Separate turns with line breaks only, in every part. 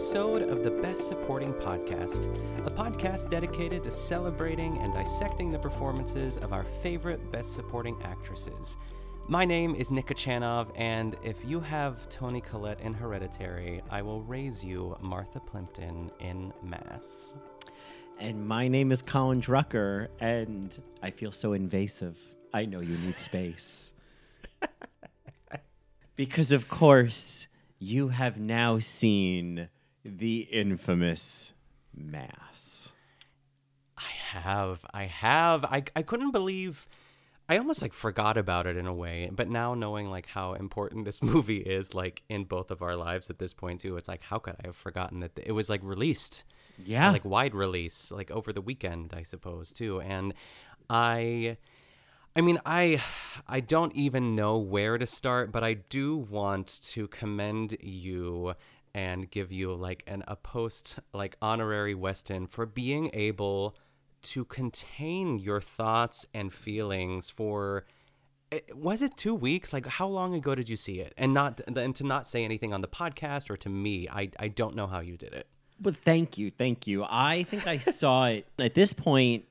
Episode of the Best Supporting Podcast, a podcast dedicated to celebrating and dissecting the performances of our favorite Best Supporting actresses. My name is Nika Chanov, and if you have Toni Collette in Hereditary, I will raise you Martha Plimpton in Mass.
And my name is Colin Drucker, and I feel so invasive. I know you need space. because, of course, you have now seen the infamous Mass.
I have. I have. I, I couldn't believe. I almost like forgot about it in a way, but now knowing like how important this movie is, like in both of our lives at this point too, it's like how could I have forgotten that it was like released,
Yeah.
like wide release, like over the weekend, I suppose too, and I, I mean, I, I don't even know where to start, but I do want to commend you and give you like an a post like honorary Weston for being able to contain your thoughts and feelings for eh, was it two weeks like how long ago did you see it and not and to not say anything on the podcast or to me i i don't know how you did it
But thank you, thank you. I think I saw it at this point,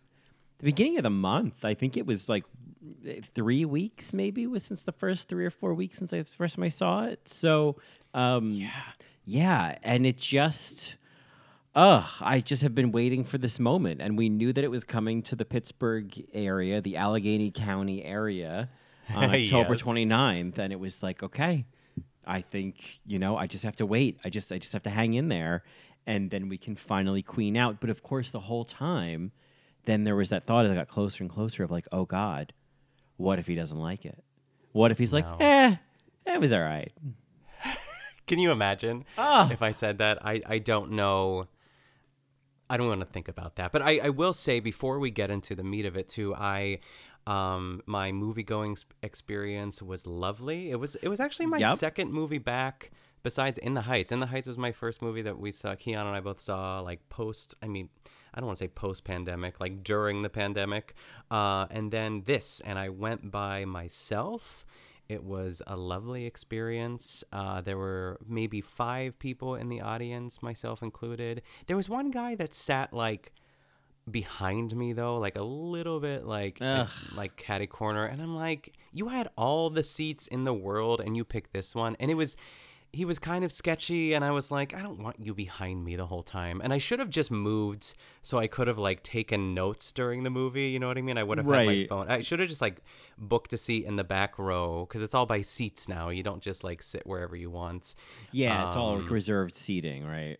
the beginning of the month. I think it was like three weeks, maybe, was since the first three or four weeks since I first time I saw it. So, um, yeah, yeah, and it just, ugh, I just have been waiting for this moment, and we knew that it was coming to the Pittsburgh area, the Allegheny County area, on October
Yes.
29th, and it was like, okay, I think you know I just have to wait. I just I just have to hang in there, and then we can finally queen out. But of course, the whole time, then there was that thought as I got closer and closer of like, oh God, what if he doesn't like it? What if he's
No.
like, eh, it was all right.
Can you imagine
Ah.
if i said that i i don't know I don't want to think about that, but I, I will say before we get into the meat of it too, I um my movie going experience was lovely. It was it was actually my
Yep.
second movie back besides In the Heights. In the Heights was my first movie that we saw. Keon and I both saw like post. I mean, I don't want to say post pandemic, like during the pandemic. Uh, and then this, and I went by myself. It was a lovely experience. Uh, there were maybe five people in the audience, myself included. There was one guy that sat like behind me though, like a little bit like
Ugh.
like catty corner, and I'm like, you had all the seats in the world, and you picked this one, and it was. He was kind of sketchy, and I was like, I don't want you behind me the whole time. And I should have just moved so I could have like taken notes during the movie. You know what I mean? I would have had my phone. I should have just like booked a seat in the back row because it's all by seats now. You don't just like sit wherever you want.
Yeah, it's all
Um,
reserved seating, right?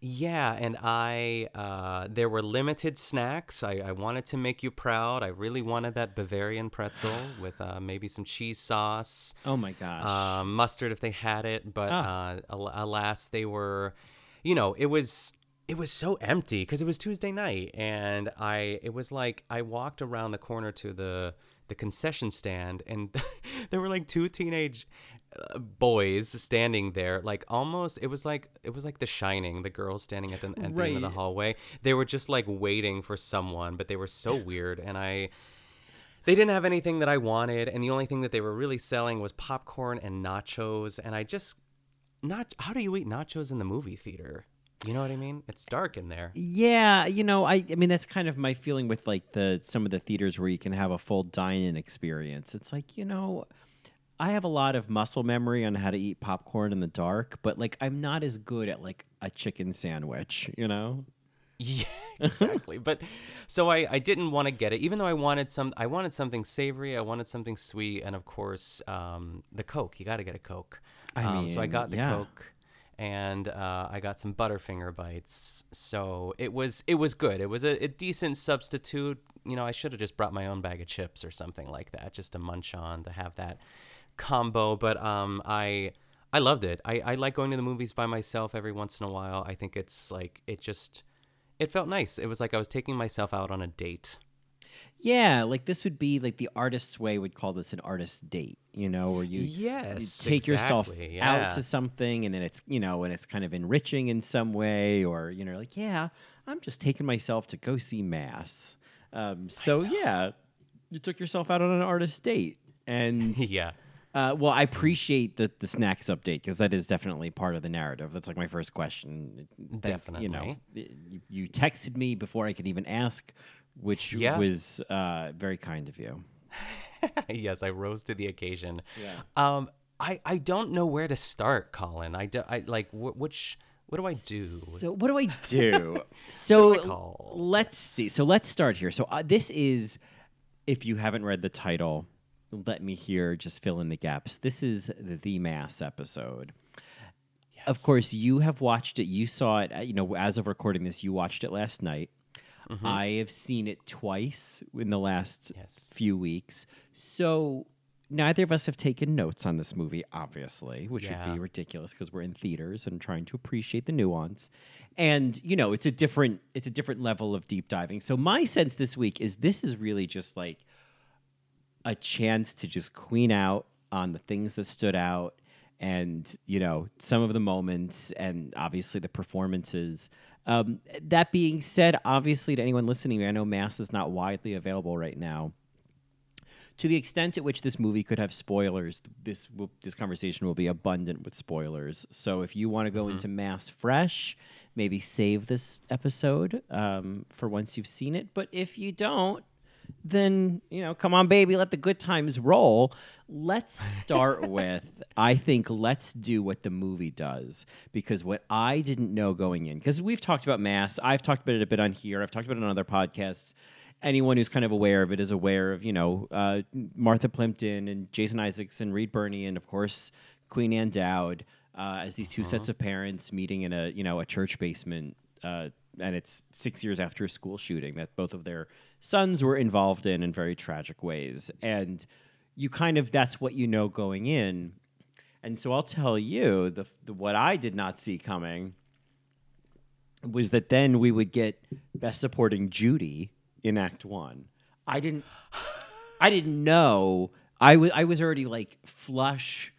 Yeah, and I uh, there were limited snacks. I, I wanted to make you proud. I really wanted that Bavarian pretzel with uh, maybe some cheese sauce,
Oh my gosh.
um, mustard if they had it. But
Ah.
uh, al- alas, they were, you know, it was it was so empty because it was Tuesday night, and I it was like I walked around the corner to the the concession stand, and there were like two teenage uh, boys standing there like almost it was like it was like the shining the girls standing at the, at the end of the hallway. They were just like waiting for someone but they were so weird and i they didn't have anything that i wanted and the only thing that they were really selling was popcorn and nachos and i just not how do you eat nachos in the movie theater? You know what i mean? It's dark in there.
Yeah, you know, I I mean that's kind of my feeling with like the some of the theaters where you can have a full dine-in experience. It's like, you know, I have a lot of muscle memory on how to eat popcorn in the dark, but like I'm not as good at like a chicken sandwich, you know?
Yeah, exactly. but so I, I didn't want to get it, even though I wanted some. I wanted something savory. I wanted something sweet, and of course, um, the Coke. You got to get a Coke.
I
um, so I got the
yeah.
Coke, and uh, I got some Butterfinger bites. So it was it was good. It was a, a decent substitute. You know, I should have just brought my own bag of chips or something like that, just to munch on to have that combo. But um, I. I loved it. I, I like going to the movies by myself every once in a while. I think it's like it just it felt nice. It was like I was taking myself out on a date.
Yeah, like this would be like the artist's way would call this an artist's date, you know, where you, you
Yes,
take yourself
yeah.
out to something and then it's, you know, and it's kind of enriching in some way or, you know, like, yeah, I'm just taking myself to go see Mass. Um, so, yeah, you took yourself out on an artist's date. And
yeah.
Uh, well, I appreciate the the snacks update because that is definitely part of the narrative. That's like my first question. Thank- you know,
Definitely.
you, you texted me before I could even ask, which
Yeah.
was uh, very kind of you.
yes, I rose to the occasion.
Yeah.
Um, I I don't know where to start, Colin. I, do, I like wh- which what do I do?
So what do I do? so
do I
let's see. So let's start here. So uh, this is, if you haven't read the title, let me here just fill in the gaps. This is the Mass episode. Of course, you have watched it. You saw it. uh, You know, as of recording this, you watched it last night.
Mm-hmm.
I have seen it twice in the last
Yes.
few weeks. So neither of us have taken notes on this movie, obviously, which would be ridiculous because we're in theaters and trying to appreciate the nuance. And you know, it's a different it's a different level of deep diving. So my sense this week is this is really just like a chance to just queen out on the things that stood out and you know some of the moments and obviously the performances. Um, that being said obviously to anyone listening i know mass is not widely available right now. To the extent at which this movie could have spoilers this will, this conversation will be abundant with spoilers. So if you want to go into mass fresh maybe save this episode um, for once you've seen it. But if you don't then you know come on baby let the good times roll. Let's start with i think let's do what the movie does because what i didn't know going in because we've talked about mass i've talked about it a bit on here i've talked about it on other podcasts. Anyone who's kind of aware of it is aware of you know uh, martha plimpton and jason isaacs and reed birney and of course queen ann dowd uh, as these 2 sets of parents meeting in a you know a church basement uh, and it's six years after a school shooting that both of their sons were involved in in very tragic ways. And you kind of, that's what you know going in. And so I'll tell you the, the what I did not see coming was that then we would get best supporting Judy in Act One. I didn't, I didn't know. I was I was already like flush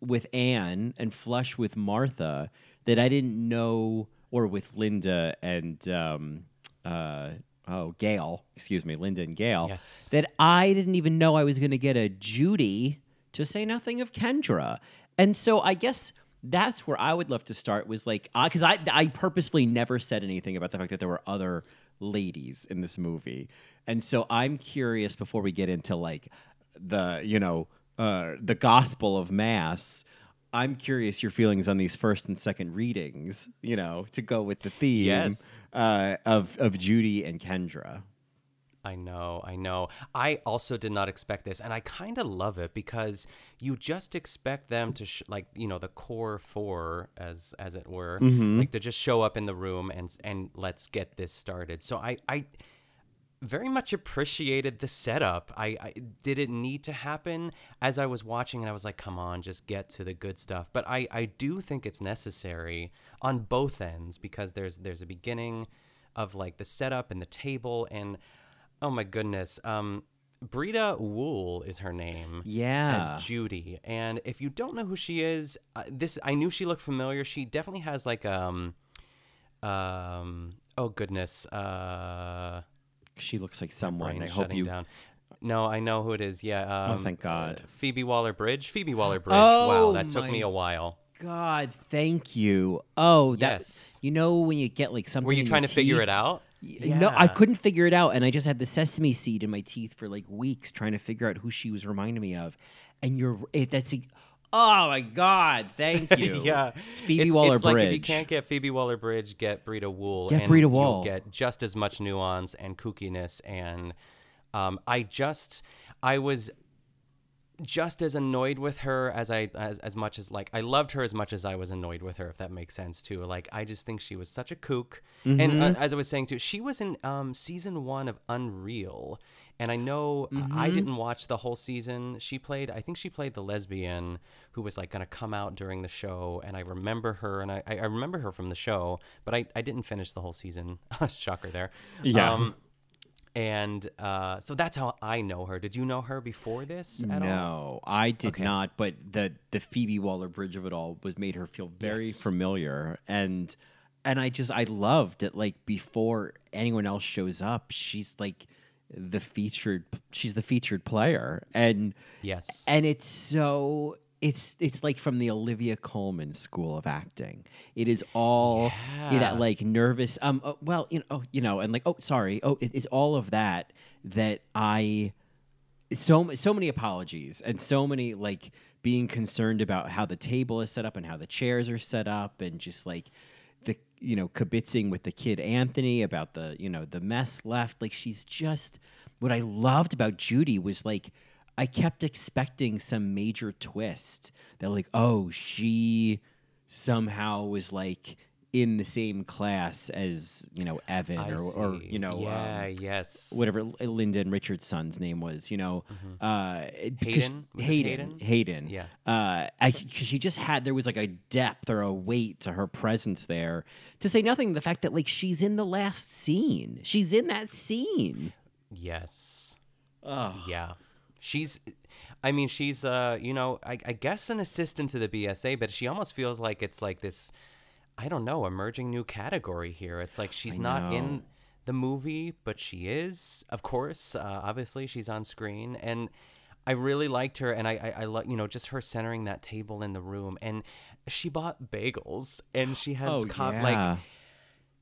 with Ann and flush with Martha that I didn't know, or with Linda and um, uh, oh Gail, excuse me, Linda and Gail.
Yes.
That I didn't even know I was going to get a Judy, to say nothing of Kendra, and so I guess that's where I would love to start. Was like because I I purposefully never said anything about the fact that there were other ladies in this movie, and so I'm curious before we get into like the you know uh, the gospel of mass i'm curious your feelings on these first and second readings you know to go with the theme
Yes.
Uh, of of judy and kendra
I know, I know. I also did not expect this, and I kind of love it because you just expect them to, sh- like, you know, the core four, as as it were,
Mhm.
like to just show up in the room and and let's get this started. So I I very much appreciated the setup. I, I did it need to happen as I was watching, and I was like, come on, just get to the good stuff. But I I do think it's necessary on both ends because there's there's a beginning of like the setup and the table and oh my goodness um Breeda Wool is her name.
Yeah.
As Judy. And if you don't know who she is, uh, this I knew she looked familiar. She definitely has like um um oh goodness. Uh
she looks like someone i hope you
down. No, I know who it is. Yeah. Um,
thank God.
Phoebe Waller Bridge. Phoebe Waller Bridge.
Oh,
wow, that took me a while.
god thank you oh that's
Yes.
you know when you get like something
Were you
in
trying to figure it out?
No, I couldn't figure it out, and I just had the sesame seed in my teeth for like weeks trying to figure out who she was reminding me of. And you're it, that's Oh my God! Thank you.
yeah,
it's Phoebe
it's,
Waller
it's
Bridge.
like if you can't get Phoebe Waller Bridge, get Breeda Wool.
Get
and
Breeda
you'll
Wool.
get just as much nuance and kookiness. And um, I just, I was just as annoyed with her as I as, as much as like I loved her as much as I was annoyed with her if that makes sense too like I just think she was such a kook and uh,
Mhm.
as I was saying too she was in um season 1 of Unreal and I know uh, I
Mhm.
didn't watch the whole season she played I think she played the lesbian who was like going to come out during the show and I remember her and I I I remember her from the show but I I didn't finish the whole season shocker there
Yeah.
and uh, so that's how I know her. Did you know her before this at all?
no, I did
Okay.
not. But the the Phoebe Waller Bridge of it all was made her feel very
Yes.
familiar, and and I just I loved it. Like before anyone else shows up, she's like the featured. She's the featured player, and
Yes.
and it's so. It's it's like from the Olivia Colman school of acting. It is all
Yeah.
that like nervous. Um. oh, well, you know. Oh, you know, and like, oh, sorry. Oh, it, it's all of that that I so so many apologies and so many like being concerned about how the table is set up and how the chairs are set up and just like the you know kibitzing with the kid Anthony about the you know the mess left. Like she's just what I loved about Judy was like I kept expecting some major twist that like oh she somehow was like in the same class as you know Evan or, or you know
Yeah,
um,
yes.
whatever Linda and Richard's son's name was, you know, uh, it- because-
Hayden? Was
Hayden,
Hayden?
Hayden,
Yeah.
Uh, I, 'cause she just had there was like a depth or a weight to her presence there. To say nothing of the fact that like she's in the last scene, she's in that scene.
Yes.
Oh,
Yeah. She's, I mean, she's, uh, you know, I, I guess an assistant to the BSA, but she almost feels like it's like this, I don't know, emerging new category here. It's like she's
I
not
know.
in the movie, but she is, of course. Uh, obviously, she's on screen. And I really liked her. And I, I, I love, you know, just her centering that table in the room. And she bought bagels and she has
Oh, yeah.
like,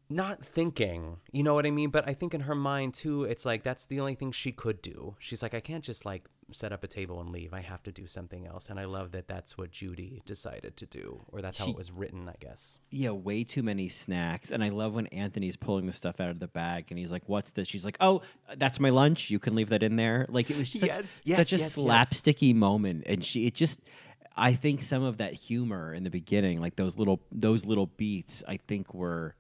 not thinking, you know what I mean? But I think in her mind too, it's like that's the only thing she could do. She's like, I can't just like set up a table and leave. I have to do something else. And I love that that's what Judy decided to do, or that's how it was written, I guess.
yeah, way too many snacks. And I love when Anthony's pulling the stuff out of the bag and he's like, "What's this?" She's like, "Oh, that's my lunch. You can leave that in there." Like it was just like
Yes, yes,
such a
yes, yes.
slapsticky moment, and she it just. I think some of that humor in the beginning, like those little those little beats, I think were.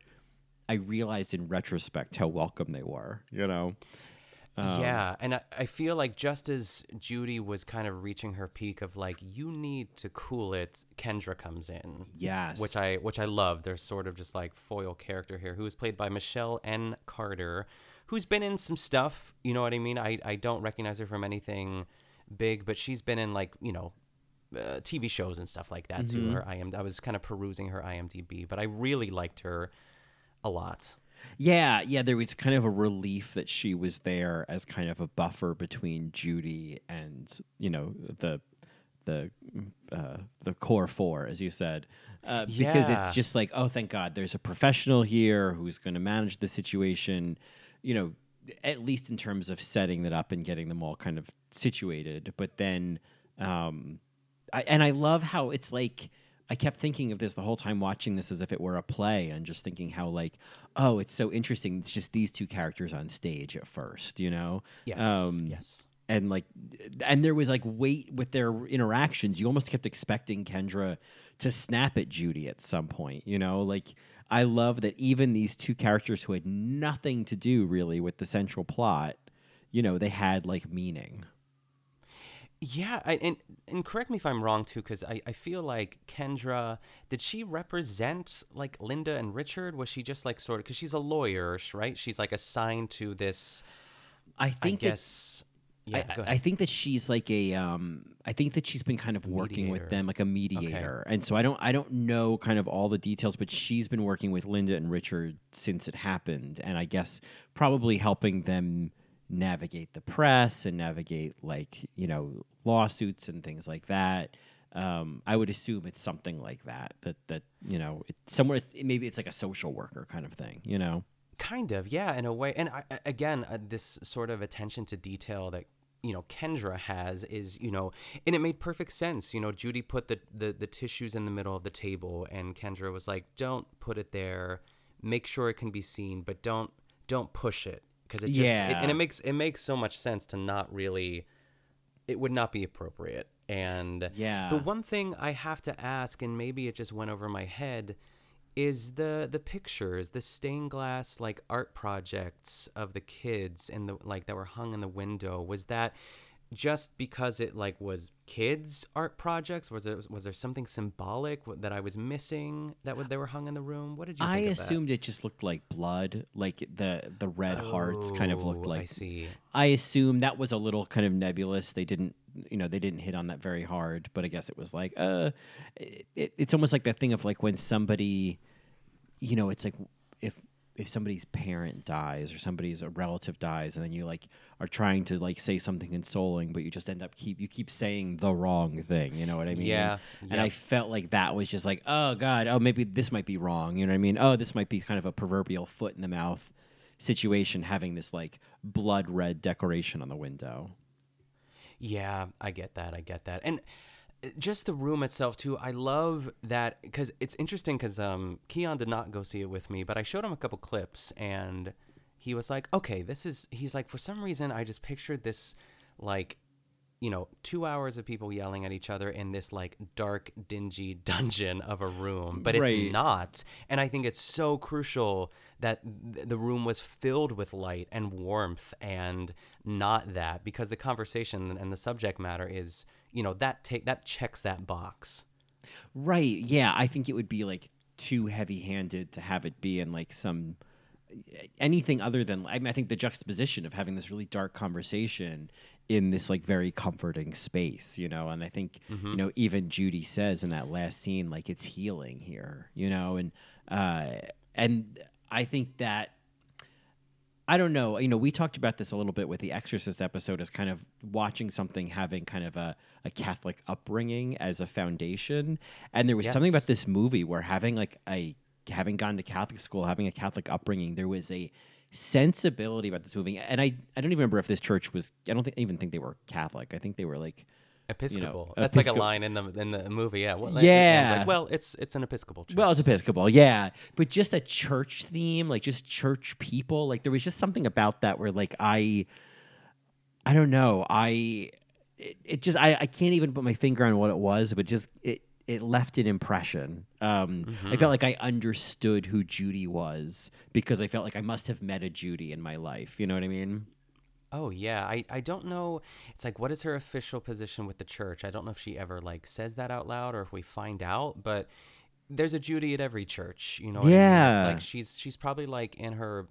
I realized in retrospect how welcome they were. You know. Um,
yeah, and I, I feel like just as Judy was kind of reaching her peak of like you need to cool it, Kendra comes in.
Yes.
which I which I love. There's sort of just like foil character here, who is played by Michelle N. Carter, who's been in some stuff. You know what I mean? I I don't recognize her from anything big, but she's been in like you know. Uh, TV shows and stuff like that too.
Mhm.
Her IM, I was kind of perusing her IMDb, but I really liked her a lot.
Yeah, yeah, there was kind of a relief that she was there as kind of a buffer between Judy and you know the the uh, the core four, as you said, uh, because
Yeah.
it's just like, oh, thank God, there's a professional here who's going to manage the situation, you know, at least in terms of setting that up and getting them all kind of situated. But then, um, I, and I love how it's like. I kept thinking of this the whole time watching this as if it were a play and just thinking how like, oh, it's so interesting. It's just these two characters on stage at first, you know?
Yes, um, yes.
And like, and there was like weight with their interactions. You almost kept expecting Kendra to snap at Judy at some point, you know? Like, I love that even these two characters who had nothing to do really with the central plot, you know, they had like meaning.
Yeah, I, and and correct me if I'm wrong too, because I, I feel like Kendra did she represent like Linda and Richard? Was she just like sort of because she's a lawyer, right? She's like assigned to this.
I think that-
guess. yeah,
I, I-. I think that she's like a um I think that she's been kind of working with them like a mediator. And so I don't I don't know kind of all the details, but she's been working with Linda and Richard since it happened and I guess probably helping them navigate the press and navigate like, you know, lawsuits and things like that. Um, I would assume it's something like that. That that you know, somewhere. Maybe it's like a social worker kind of thing. You know.
Kind of, yeah, in a way. And I- again, uh, this sort of attention to detail that you know Kendra has is you know and it made perfect sense you know Judy put the, the the tissues in the middle of the table and Kendra was like don't put it there make sure it can be seen but don't don't push it because it just it, and it makes it makes so much sense to not really it would not be appropriate. And
Yeah.
the one thing I have to ask and maybe it just went over my head is the the pictures the stained glass like art projects of the kids in the like that were hung in the window. Was that just because it like was kids art projects was there was there something symbolic that I was missing that would they were hung in the room what did you
I
think of that?
assumed it just looked like blood, like the the red hearts kind of looked
Oh, I
like.
see.
I assume that was a little kind of nebulous. They didn't, you know, they didn't hit on that very hard. But I guess it was like, uh, it, it's almost like that thing of like when somebody, you know, it's like if somebody's parent dies or somebody's a relative dies, and then you like are trying to like say something consoling, but you just end up keep you keep saying the wrong thing. You know what I mean?
Yeah,
And I felt like that was just like, oh god, oh maybe this might be wrong. You know what I mean? Oh, this might be kind of a proverbial foot in the mouth situation having this like blood red decoration on the window.
Yeah, I get that. I get that. And just the room itself too. I love that because it's interesting because um, Keon did not go see it with me, but I showed him a couple clips and he was like, "Okay, this is." He's like, "For some reason, I just pictured this like." You know, two hours of people yelling at each other in this like dark, dingy dungeon of a room, but
Right.
it's not. And I think it's so crucial that th- the room was filled with light and warmth and not that because the conversation and the subject matter is, you know, that take that checks that box.
Right. Yeah. I think it would be like too heavy handed to have it be in like some anything other than I, mean, I think the juxtaposition of having this really dark conversation in this like very comforting space, you know, and I think you know even Judy says in that last scene like it's healing here, you know, and uh and I think that I don't know. You know, we talked about this a little bit with the Exorcist episode as kind of watching something having kind of a, a Catholic upbringing as a foundation. And there was something about this movie where having like a having gone to Catholic school, having a Catholic upbringing, there was a sensibility about this movie. And I, I don't even remember if this church was I don't think, even think they were Catholic. I think they were like
Episcopal.
know,
That's like a line in the in the movie. Yeah.
Yeah.
like, well, it's it's an Episcopal church.
Well, it's Episcopal, yeah. But just a church theme, like just church people, like there was just something about that where like I I don't know. I it, it just I, I can't even put my finger on what it was, but just it it left an impression. Um, I felt like I understood who Judy was because I felt like I must have met a Judy in my life. You know what I mean?
Oh yeah, I I don't know. It's like what is her official position with the church? I don't know if she ever like says that out loud or if we find out, but there's a Judy at every church, you know. what I mean?
Yeah.
It's like she's she's probably like in her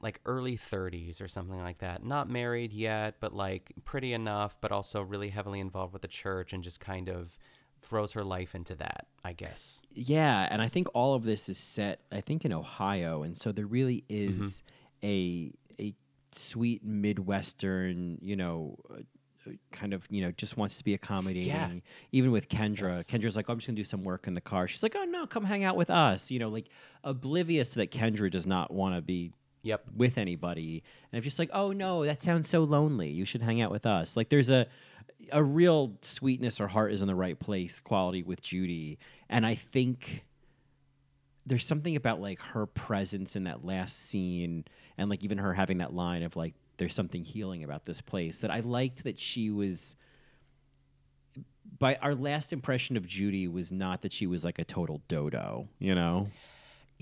like early 30s or something like that. Not married yet, but like pretty enough, but also really heavily involved with the church and just kind of throws her life into that, I guess.
Yeah, and I think all of this is set, I think, in Ohio, and so there really mm-hmm. is a a sweet midwestern, you know, uh, uh, kind of, you know, just wants to be accommodating. Even with Kendra, Kendra's like, oh, "I'm just gonna do some work in the car." She's like, "Oh no, come hang out with us." You know, like oblivious that Kendra does not want to be
Yep.
with anybody and i'm just like oh no that sounds so lonely you should hang out with us like there's a a real sweetness or heart is in the right place quality with judy and i think there's something about like her presence in that last scene and like even her having that line of like there's something healing about this place that i liked that she was by our last impression of judy was not that she was like a total dodo you know?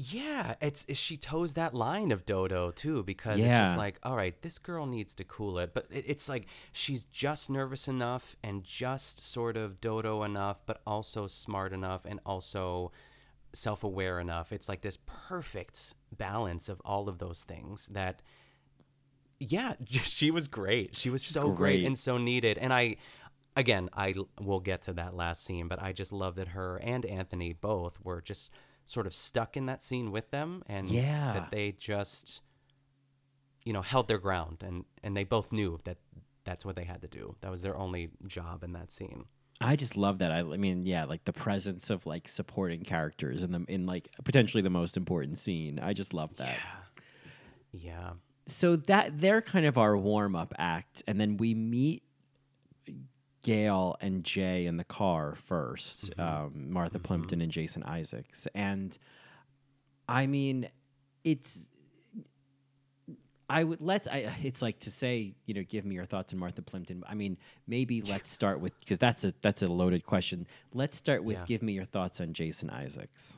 Yeah, it's, it's she toes that line of Dodo too because it's just like, all right, this girl needs to cool it, but it, it's like she's just nervous enough and just sort of Dodo enough, but also smart enough and also self-aware enough. It's like this perfect balance of all of those things that yeah, just, she was great. She was so great.
great.
and so needed. And I, again, I will get to that last scene, but I just love that her and Anthony both were just sort of stuck in that scene with them, and
Yeah.
that they just, you know, held their ground, and and they both knew that that's what they had to do. That was their only job in that scene.
I just love that. I, I mean, yeah, like the presence of like supporting characters in the in like potentially the most important scene. I just love that.
Yeah. yeah.
so that they're kind of our warm up act, and then we meet Gail and Jay in the car 1st um, Martha Plimpton and Jason Isaacs, and I mean, it's. I would let I it's like to say, you know, give me your thoughts on Martha Plimpton. I mean, maybe let's start with because that's a that's a loaded question. Let's start with
Yeah.
give me your thoughts on Jason Isaacs.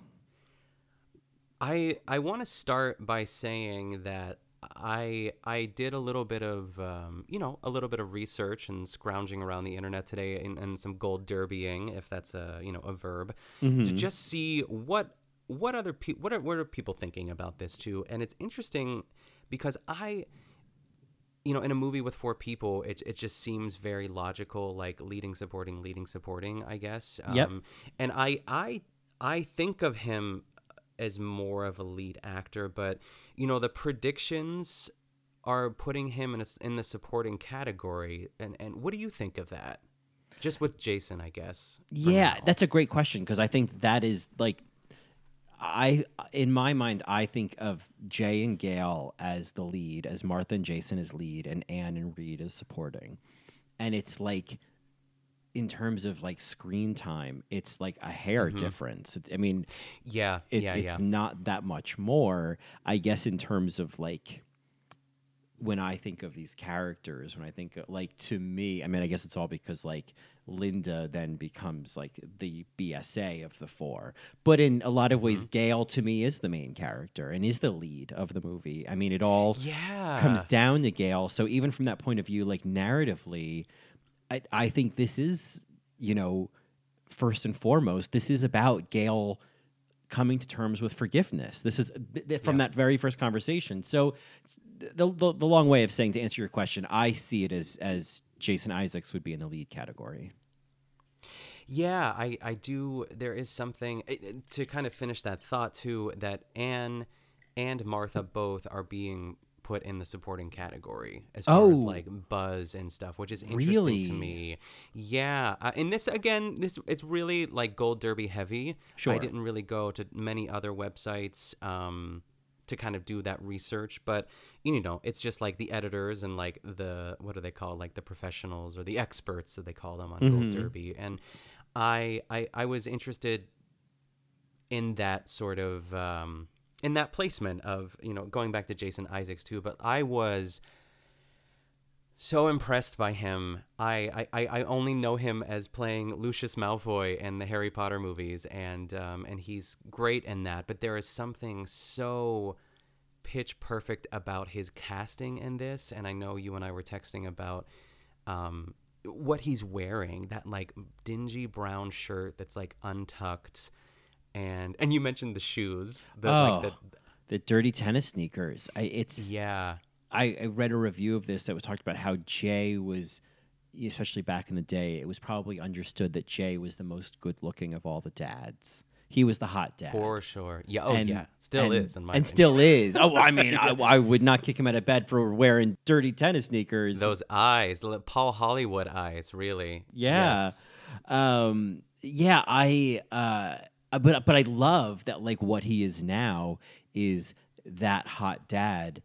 I I want to start by saying that I I did a little bit of um, you know a little bit of research and scrounging around the internet today and, and some gold derbying if that's a you know a verb to
Mhm.
just see what what other people what are what are people thinking about this too and it's interesting because I you know, in a movie with four people, it, it just seems very logical, like leading, supporting, leading, supporting, I guess.
Yep.
Um, and I, I, I think of him as more of a lead actor, but you know, the predictions are putting him in a in the supporting category. And and what do you think of that? Just with Jason, I guess.
Yeah,
now.
that's a great question because I think that is like I in my mind I think of Jay and Gail as the lead, as Martha and Jason as lead, and Ann and Reed as supporting. And it's like in terms of like screen time, it's like a hair
Mhm.
difference. I mean,
Yeah,
it,
yeah,
it's
yeah.
not that much more. I guess in terms of like when I think of these characters, when I think of, like to me, I mean, I guess it's all because like Linda then becomes like the BSA of the four. But in a lot of
Mm-hmm.
ways, Gail to me is the main character and is the lead of the movie. I mean, it all
Yeah.
comes down to Gail. So even from that point of view, like narratively, I, I think this is, you know, first and foremost, this is about Gail coming to terms with forgiveness. This is from that very first conversation. So the, the the long way of saying to answer your question, I see it as as Jason Isaacs would be in the lead category.
Yeah, I, I do. There is something it- it- to kind of finish that thought too. That Ann and Martha both are being put in the supporting category as far as
Oh.
like buzz and stuff, which is interesting
Really?
to me. Yeah, uh, and this again, this it's really like Gold Derby heavy.
Sure.
I didn't really go to many other websites. Um, to kind of do that research but you know it's just like the editors and like the what do they call like the professionals or the experts that they call them on
Mhm.
gold derby and I, I i was interested in that sort of um in that placement of you know going back to jason isaacs too but i was so impressed by him. I, I, I only know him as playing Lucius Malfoy in the Harry Potter movies, and um, and he's great in that. But there is something so pitch perfect about his casting in this, and I know you and I were texting about um, what he's wearing that like dingy brown shirt that's like untucked, and and you mentioned the shoes, the
oh,
like the
the dirty tennis sneakers. I, it's
yeah.
I, I read a review of this that was talked about how Jay was, especially back in the day, it was probably understood that Jay was the most good looking of all the dads. He was the hot dad.
For sure. Yeah. Oh,
And-
yeah. Still
and-
is, in my
and
opinion.
still is. Oh, I mean, I, I would not kick him out of bed for wearing dirty tennis sneakers.
Those eyes, Paul Hollywood eyes, really.
Yeah.
Yes.
Um yeah, I uh but but I love that like what he is now is that hot dad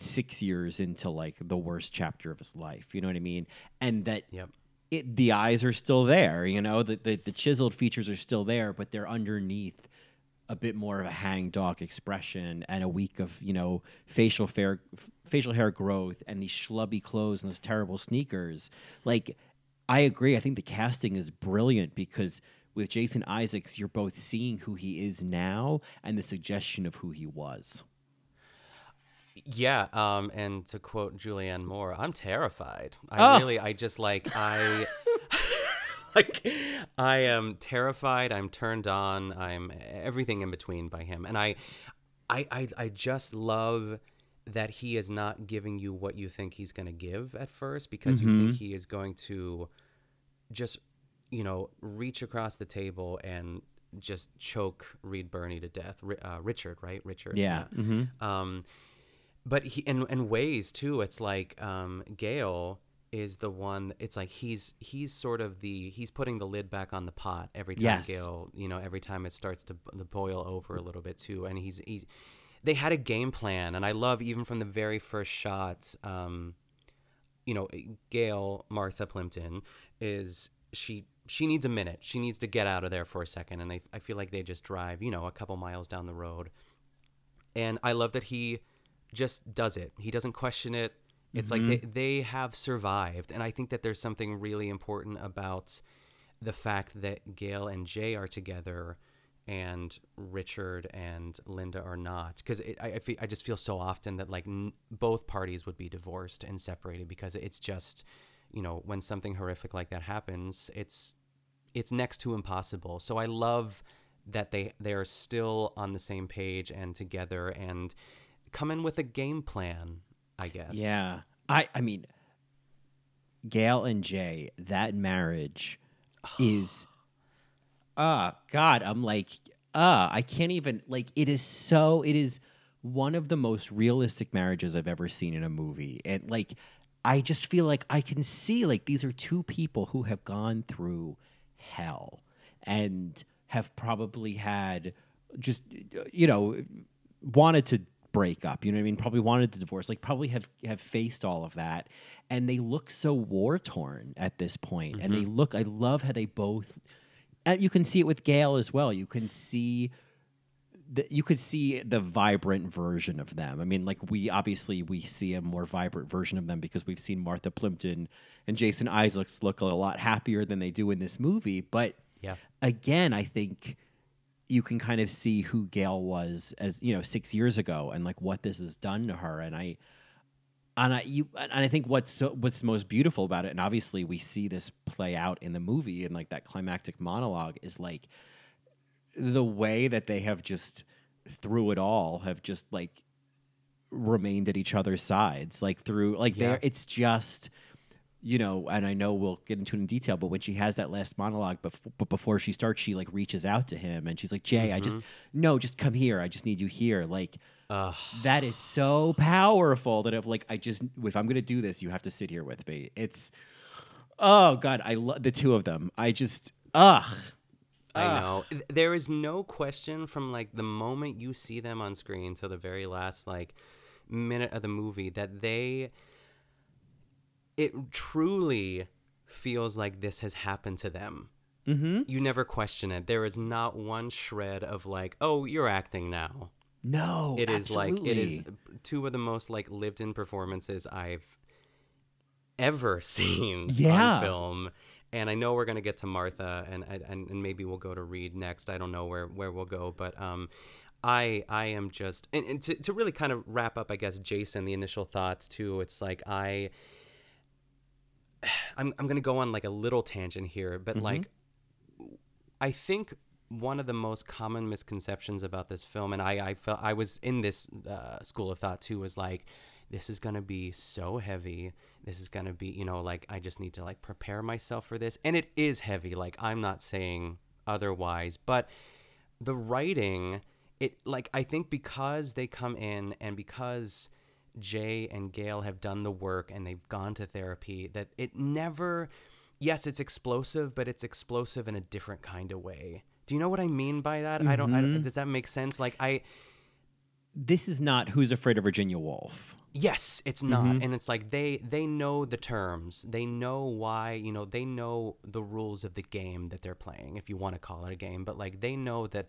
6 years into like the worst chapter of his life. You know what I mean? And that
Yep.
it, the eyes are still there, you know, the, the the chiseled features are still there, but they're underneath a bit more of a hang dog expression and a week of you know facial fair facial hair growth and these schlubby clothes and those terrible sneakers. Like, I agree. I think the casting is brilliant because with Jason Isaacs, you're both seeing who he is now and the suggestion of who he was.
Yeah, um, and to quote Julianne Moore, I'm terrified. I
Oh.
really, I just like, I, like, I am terrified. I'm turned on. I'm everything in between by him, and I, I, I, I just love that he is not giving you what you think he's going to give at first because you think
Mhm.
he is going to just, you know, reach across the table and just choke Reed Birney to death. Uh, Richard, right? Richard.
Yeah. Mhm.
Um, but he in in ways too. It's like um, Gail is the one. It's like he's he's sort of the he's putting the lid back on the pot every time
Yes.
Gail. You know, every time it starts to, to boil over a little bit too, and he's he's they had a game plan, and I love even from the very first shot. Um, you know, Gail Martha Plimpton is she she needs a minute. She needs to get out of there for a second, and I I feel like they just drive you know a couple miles down the road, and I love that he just does it. He doesn't question it. It's
Mhm.
like they they have survived, and I think that there's something really important about the fact that Gail and Jay are together and Richard and Linda are not because I I, feel, I just feel so often that like n- both parties would be divorced and separated because it's just you know when something horrific like that happens it's it's next to impossible so I love that they they are still on the same page and together and come in with a game plan I guess
Yeah. I I mean Gail and Jay, that marriage is uh God, I'm like, uh, I can't even like it is so it is one of the most realistic marriages I've ever seen in a movie. And like I just feel like I can see like these are two people who have gone through hell and have probably had just you know wanted to break up you know what i mean probably wanted to divorce like probably have have faced all of that and they look so war torn at this point. point and they mm-hmm. look i love how they both and you can see it with gail as well you can see the, you could see the vibrant version of them. I mean, like we obviously we see a more vibrant version of them because we've seen Martha Plimpton and Jason Isaacs look a lot happier than they do in this movie. But
Yeah.
again, I think you can kind of see who Gail was as you know six years ago and like what this has done to her. And I and I you and I think what's so, what's most beautiful about it, and obviously we see this play out in the movie and like that climactic monologue is like the way that they have just through it all have just like remained at each other's sides like through like
Yeah.
there it's just you know and i know we'll get into it in detail but when she has that last monologue bef- but before she starts she like reaches out to him and she's like jay i just
Mhm.
no just come here i just need you here like
Ugh.
that is so powerful that if like i just if i'm gonna do this you have to sit here with me it's oh god i love the two of them i just ugh
I know. Th- There is no question from like the moment you see them on screen till the very last like minute of the movie that they it truly feels like this has happened to them.
Mm-hmm.
You never question it. There is not one shred of like, "Oh, you're acting now."
No,
It is like it is two of the most like lived in performances I've ever seen
Yeah.
on film. And I know we're gonna get to Martha, and, and and maybe we'll go to Reed next. I don't know where where we'll go, but um, I I am just and, and to to really kind of wrap up, I guess Jason, the initial thoughts too. It's like I. I'm I'm gonna go on like a little tangent here, but
Mhm.
like I think one of the most common misconceptions about this film, and I, I felt I was in this uh, school of thought too, was like, this is gonna be so heavy. This is gonna be, you know, like I just need to like prepare myself for this, and it is heavy. Like I'm not saying otherwise, but the writing, it like I think because they come in and because Jay and Gail have done the work and they've gone to therapy, that it never yes, it's explosive, but it's explosive in a different kind of way. Do you know what I mean by that? I, don't, I don't.
Mhm.
Does that make sense? Like I,
this is not who's afraid of virginia woolf
yes, it's not,
Mhm.
and it's like they they know the terms. They know why. You know, they know the rules of the game that they're playing, if you want to call it a game. But like they know that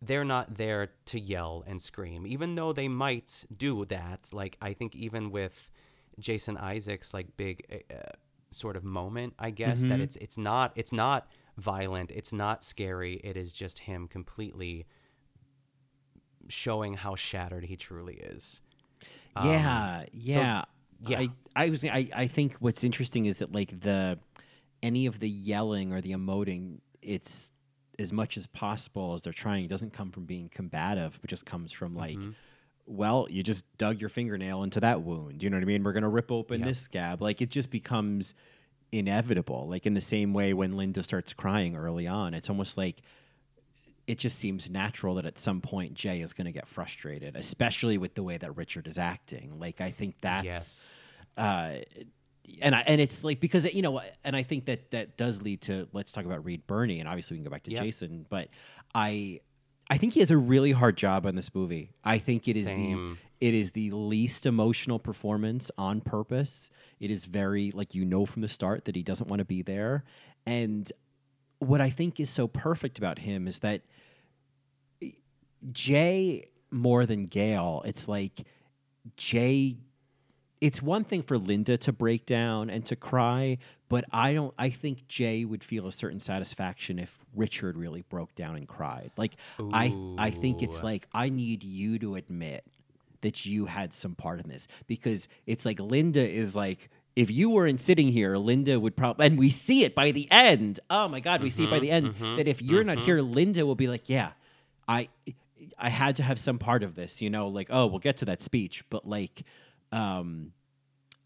they're not there to yell and scream, even though they might do that. Like I think even with Jason Isaacs, like big uh, sort of moment, I guess that
Mhm.
it's it's not it's not violent, it's not scary. It is just him completely showing how shattered he truly is. Um,
yeah
so-
yeah
yeah.
I, I was I, I think what's interesting is that like the any of the yelling or the emoting it's as much as possible as they're trying it doesn't come from being combative but just comes from like
Mhm.
well you just dug your fingernail into that wound you know what i mean we're gonna rip open
Yeah.
this scab like it just becomes inevitable like in the same way when linda starts crying early on it's almost like it just seems natural that at some point Jay is going to get frustrated, especially with the way that Richard is acting. Like I think that's,
Yes.
uh, and I, and it's like because you know, and I think that that does lead to let's talk about Reed Birney, and obviously we can go back to
Yeah.
Jason, but I I think he has a really hard job on this movie. I think it is
Same.
the it is the least emotional performance on purpose. It is very like you know from the start that he doesn't want to be there. And what I think is so perfect about him is that eh, Jay more than Gail, it's like Jay it's one thing for Linda to break down and to cry, but I don't I think Jay would feel a certain satisfaction if Richard really broke down and cried. Like I I think it's like I need you to admit that you had some part in this because it's like Linda is like if you weren't sitting here, Linda would probably, and we see it by the end. Oh my God, we see it by
Mhm,
the end
mhm,
that if you're not
mhm.
here, Linda will be like, yeah, I, I had to have some part of this, you know, like, oh, we'll get to that speech, but like, um,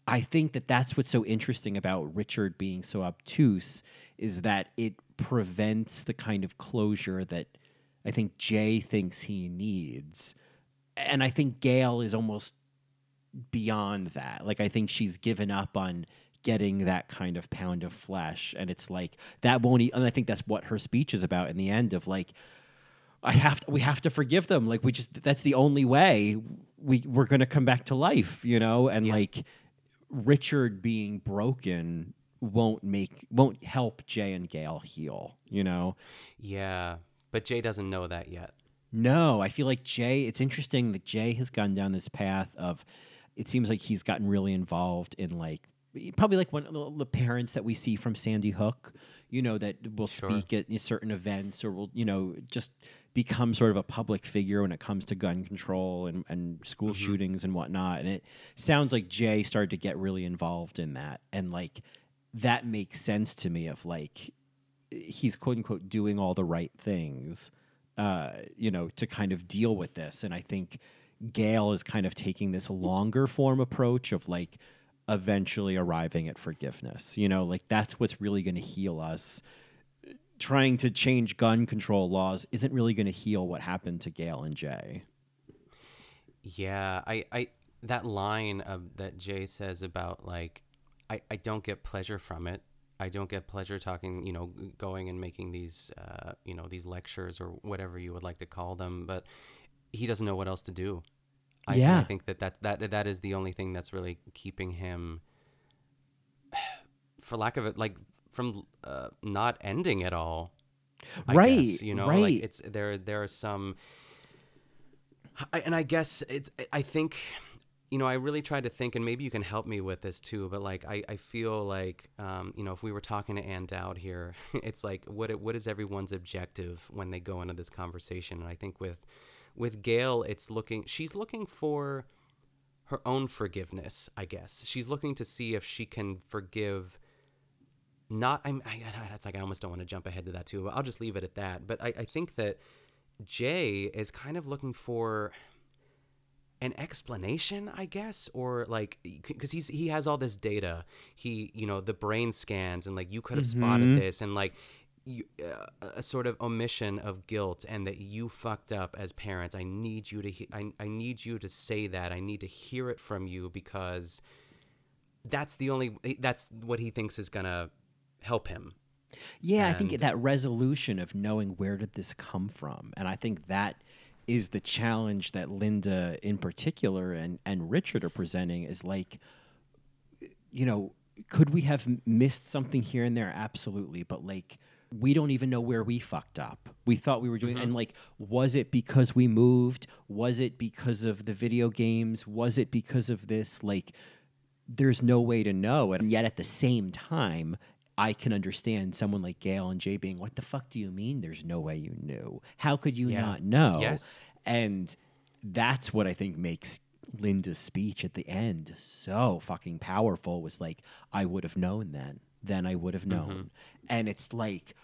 I think that that's what's so interesting about Richard being so obtuse is that it prevents the kind of closure that I think Jay thinks he needs. And I think Gail is almost beyond that. Like I think she's given up on getting that kind of pound of flesh and it's like that won't e- and I think that's what her speech is about in the end of like I have to, we have to forgive them like we just that's the only way we we're going to come back to life, you know? And like Richard being broken won't make won't help Jay and Gail heal, you know?
Yeah, but Jay doesn't know that yet.
No, I feel like Jay, it's interesting that Jay has gone down this path of it seems like he's gotten really involved in like probably like one of the- the parents that we see from Sandy Hook, you know, that will
Sure.
speak at certain events or will, you know, just become sort of a public figure when it comes to gun control and, and school
Mhm.
shootings and whatnot. And it sounds like Jay started to get really involved in that. And like that makes sense to me of like he's quote unquote doing all the right things, uh, you know, to kind of deal with this. And I think Gail is kind of taking this longer form approach of like eventually arriving at forgiveness. You know, like that's what's really going to heal us. Trying to change gun control laws isn't really going to heal what happened to Gail and Jay.
Yeah, I, I that line of that Jay says about like I, I don't get pleasure from it. I don't get pleasure talking, you know, going and making these, uh, you know, these lectures or whatever you would like to call them. But he doesn't know what else to do. I,
Yeah.
I think that that's, that that is the only thing that's really keeping him, for lack of it, like from uh, not ending at all. I
Right,
guess, you know,
right.
like it's there. There are some I, and I guess it's I think you know I really tried to think and maybe you can help me with this too but like I, I feel like um, you know if we were talking to Ann Dowd here it's like what it- what is everyone's objective when they go into this conversation and I think with with Gail it's looking she's looking for her own forgiveness I guess she's looking to see if she can forgive not I'm I, I- that's like I almost don't want to jump ahead to that too but I'll just leave it at that but I, I think that Jay is kind of looking for an explanation, I guess, or like because he's he has all this data. He you know the brain scans and like you could have
Mhm.
spotted this and like you, uh, a sort of omission of guilt and that you fucked up as parents. I need you to he- I I need you to say that. I need to hear it from you because that's the only that's what he thinks is gonna help him.
Yeah, I think that resolution of knowing where did this come from, and I think that is the challenge that Linda, in particular, and and Richard are presenting is like, you know, could we have missed something here and there? Absolutely, but like. We don't even know where we fucked up. We thought we were doing, mm-hmm. and like, was it because we moved? Was it because of the video games? Was it because of this? Like, there's no way to know. And yet at the same time, I can understand someone like Gail and Jay being, what the fuck do you mean there's no way you knew? How could you
Yeah.
not know?
Yes.
And that's what I think makes Linda's speech at the end so fucking powerful was like, I would have known then. Then I would have mm-hmm. known. And it's like,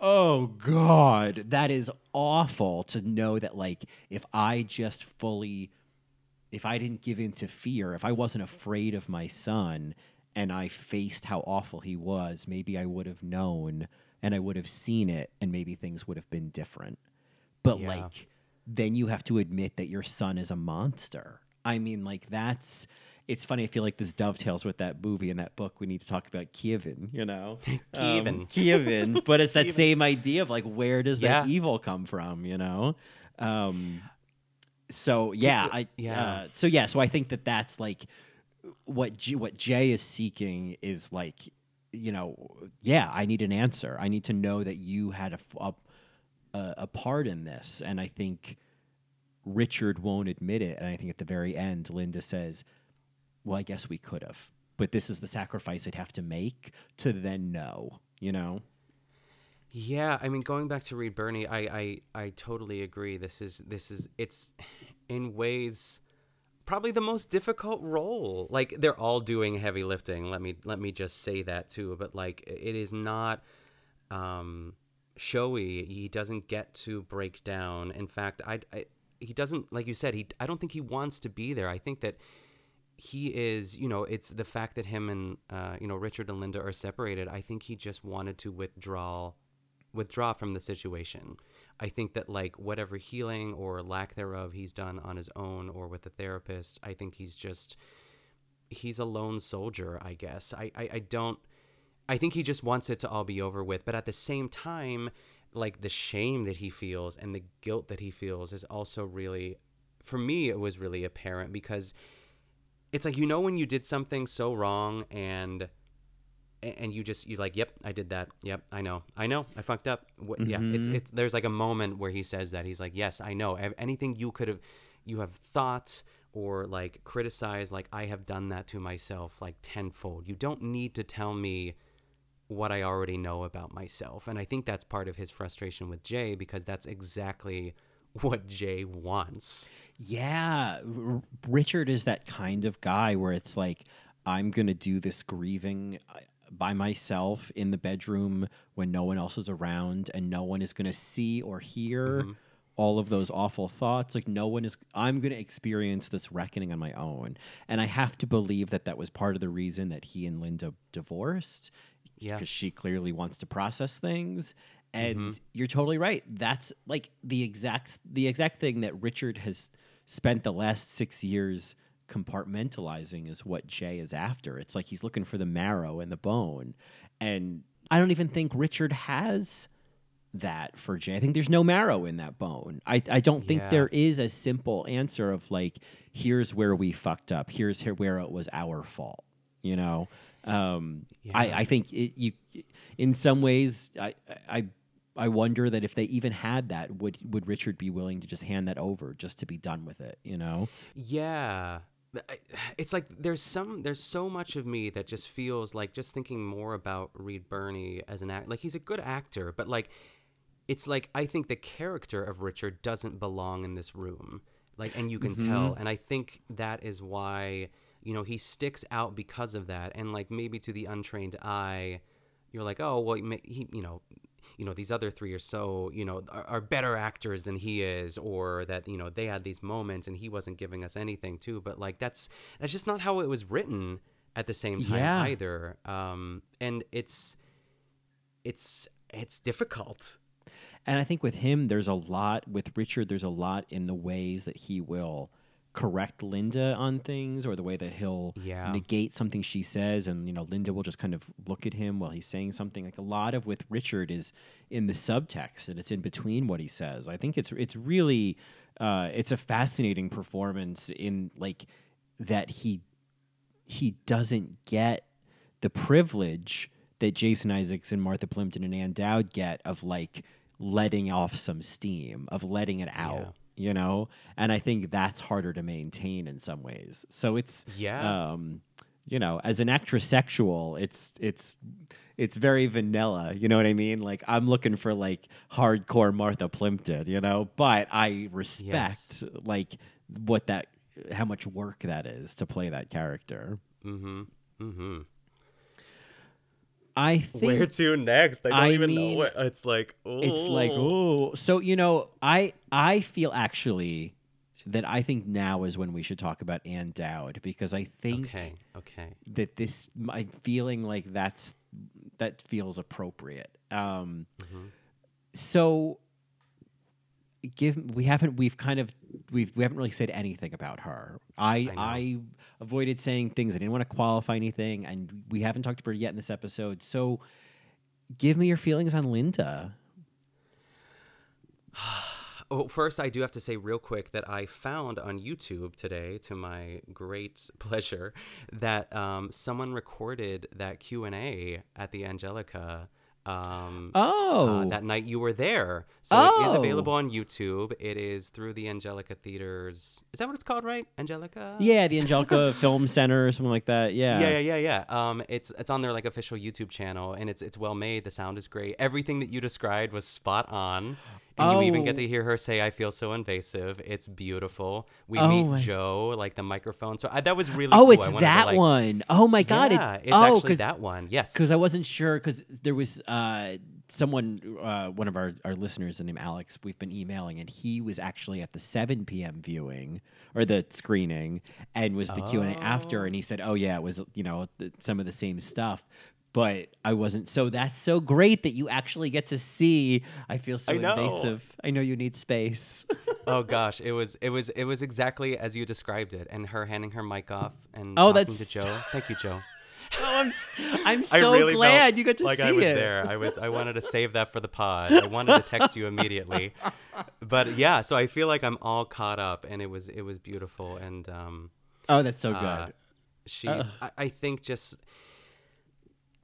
oh God, that is awful to know that like if I just fully if I didn't give in to fear, if I wasn't afraid of my son and I faced how awful he was, maybe I would have known and I would have seen it and maybe things would have been different. But
Yeah.
like then you have to admit that your son is a monster. I mean like that's it's funny. I feel like this dovetails with that movie and that book. We need to talk about Kevin, you know,
Kevin.
um, Kevin. But it's that
Kevin.
same idea of like, where does that
Yeah.
evil come from? You know, Um, so yeah, I
yeah.
Uh, so yeah, so I think that that's like what G, what Jay is seeking is like, you know, yeah, I need an answer. I need to know that you had a a part in this, and I think Richard won't admit it. And I think at the very end, Linda says, "Well, I guess we could have, but this is the sacrifice I'd have to make to then know." You know.
Yeah, I mean, going back to Reed Birney, I, I, I totally agree. This is this is it's in ways probably the most difficult role. Like they're all doing heavy lifting. Let me let me just say that too. But like it is not um, showy. He doesn't get to break down. In fact, I, I he doesn't like you said. He I don't think he wants to be there. I think that he is you know it's the fact that him and uh, you know richard and linda are separated i think he just wanted to withdraw withdraw from the situation. I think that like whatever healing or lack thereof he's done on his own or with a therapist, I think he's just he's a lone soldier, I guess. I, I, I don't I think he just wants it to all be over with, but at the same time, like the shame that he feels and the guilt that he feels is also really for me it was really apparent because it's like you know when you did something so wrong and and you just you're like yep i did that. Yep i know. I know. I fucked up. What, mm-hmm. yeah it's it's there's like a moment where he says that. He's like yes i know. Anything you could have you have thought or like criticized like i have done that to myself like tenfold. You don't need to tell me what i already know about myself. And i think that's part of his frustration with jay because that's exactly what jay wants.
Yeah. R- richard is that kind of guy where it's like i'm gonna do this grieving by myself in the bedroom when no one else is around and no one is going to see or hear mm-hmm. all of those awful thoughts. Like no one is i'm going to experience this reckoning on my own. And i have to believe that that was part of the reason that he and linda divorced
yeah.
because she clearly wants to process things. And mm-hmm. you're totally right. That's like the exact the exact thing that richard has spent the last six years compartmentalizing is what Jay is after. It's like he's looking for the marrow and the bone. And I don't even think Richard has that for Jay. I think there's no marrow in that bone. I, I don't think
yeah.
there is a simple answer of like, here's where we fucked up. Here's here where it was our fault. You know, um, yeah. I, I think it, you, in some ways, I, I, I wonder that if they even had that, would would Richard be willing to just hand that over just to be done with it? You know?
Yeah, it's like there's some there's so much of me that just feels like just thinking more about Reed Birney as an act like he's a good actor but like it's like I think the character of Richard doesn't belong in this room like and you can mm-hmm. tell and I think that is why you know he sticks out because of that and like maybe to the untrained eye you're like oh well he you know you know these other three are so you know are, are, better actors than he is or that you know they had these moments and he wasn't giving us anything too. But like that's that's just not how it was written at the same time
yeah.
either. Um and it's it's it's difficult.
And i think with him there's a lot with richard there's a lot in the ways that he will correct Linda on things or the way that he'll
yeah.
negate something she says and you know Linda will just kind of look at him while he's saying something. Like a lot of with Richard is in the subtext and it's in between what he says. I think it's it's really uh, it's a fascinating performance in like that he he doesn't get the privilege that Jason Isaacs and Martha Plimpton and Ann Dowd get of like letting off some steam of letting it out. yeah you know? And i think that's harder to maintain in some ways. So it's
yeah.
um you know as an actress sexual it's it's it's very vanilla you know what i mean? Like i'm looking for like hardcore martha plimpton you know? But i respect yes. like what that how much work that is to play that character.
Mm-hmm. Mm-hmm
I think
where to next? I don't I even mean, know. What, it's like
ooh. it's like oh. So you know, I I feel actually that I think now is when we should talk about Ann Dowd because I think
okay, okay,
that this my feeling like that's that feels appropriate. Um, mm-hmm. So give we haven't we've kind of we've we haven't really said anything about her. I I, I, avoided saying things. I didn't want to qualify anything, and we haven't talked about her yet in this episode. So, give me your feelings on Linda.
Oh, first, I do have to say real quick that I found on YouTube today, to my great pleasure, that um, someone recorded that Q and A at the Angelica. Um,
Oh.
uh, that night you were there, so it is
Oh.
available on YouTube. It is through the Angelica Theaters. Is that what it's called, right? Angelica.
Yeah, the Angelica Film Center or something like that. Yeah.
Yeah, yeah, yeah, yeah. Um, it's it's on their like official YouTube channel, and it's it's well made. The sound is great. Everything that you described was spot on, and you even get
Oh.
to hear her say, "I feel so invasive." It's beautiful. We
Oh
meet
my-
Joe, like the microphone. So I, that was really.
Oh,
cool.
it's
I wanted to,
that
like-
one. Oh my god!
Yeah,
it,
it's
oh,
actually that one. Yes.
because I wasn't sure because there was uh, someone, uh, one of our, our listeners named Alex. We've been emailing, and he was actually at the 7 p.m. viewing or the screening, and was the Q and A after, and he said, "Oh yeah, it was you know some of the same stuff." But I wasn't. So that's so great that you actually get to see. I feel so
I
invasive. I know you need space.
oh gosh, it was it was it was exactly as you described it, and her handing her mic off and
Oh,
talking
that's
to Joe. Thank you, Joe.
oh, I'm I'm so
really
glad you got to
like
see it.
Like I was
it.
there. I was. I wanted to save that for the pod. I wanted to text you immediately, but yeah. So I feel like I'm all caught up, and it was it was beautiful, and um,
Oh, that's so
uh,
good.
she's.
Ugh.
I, I think just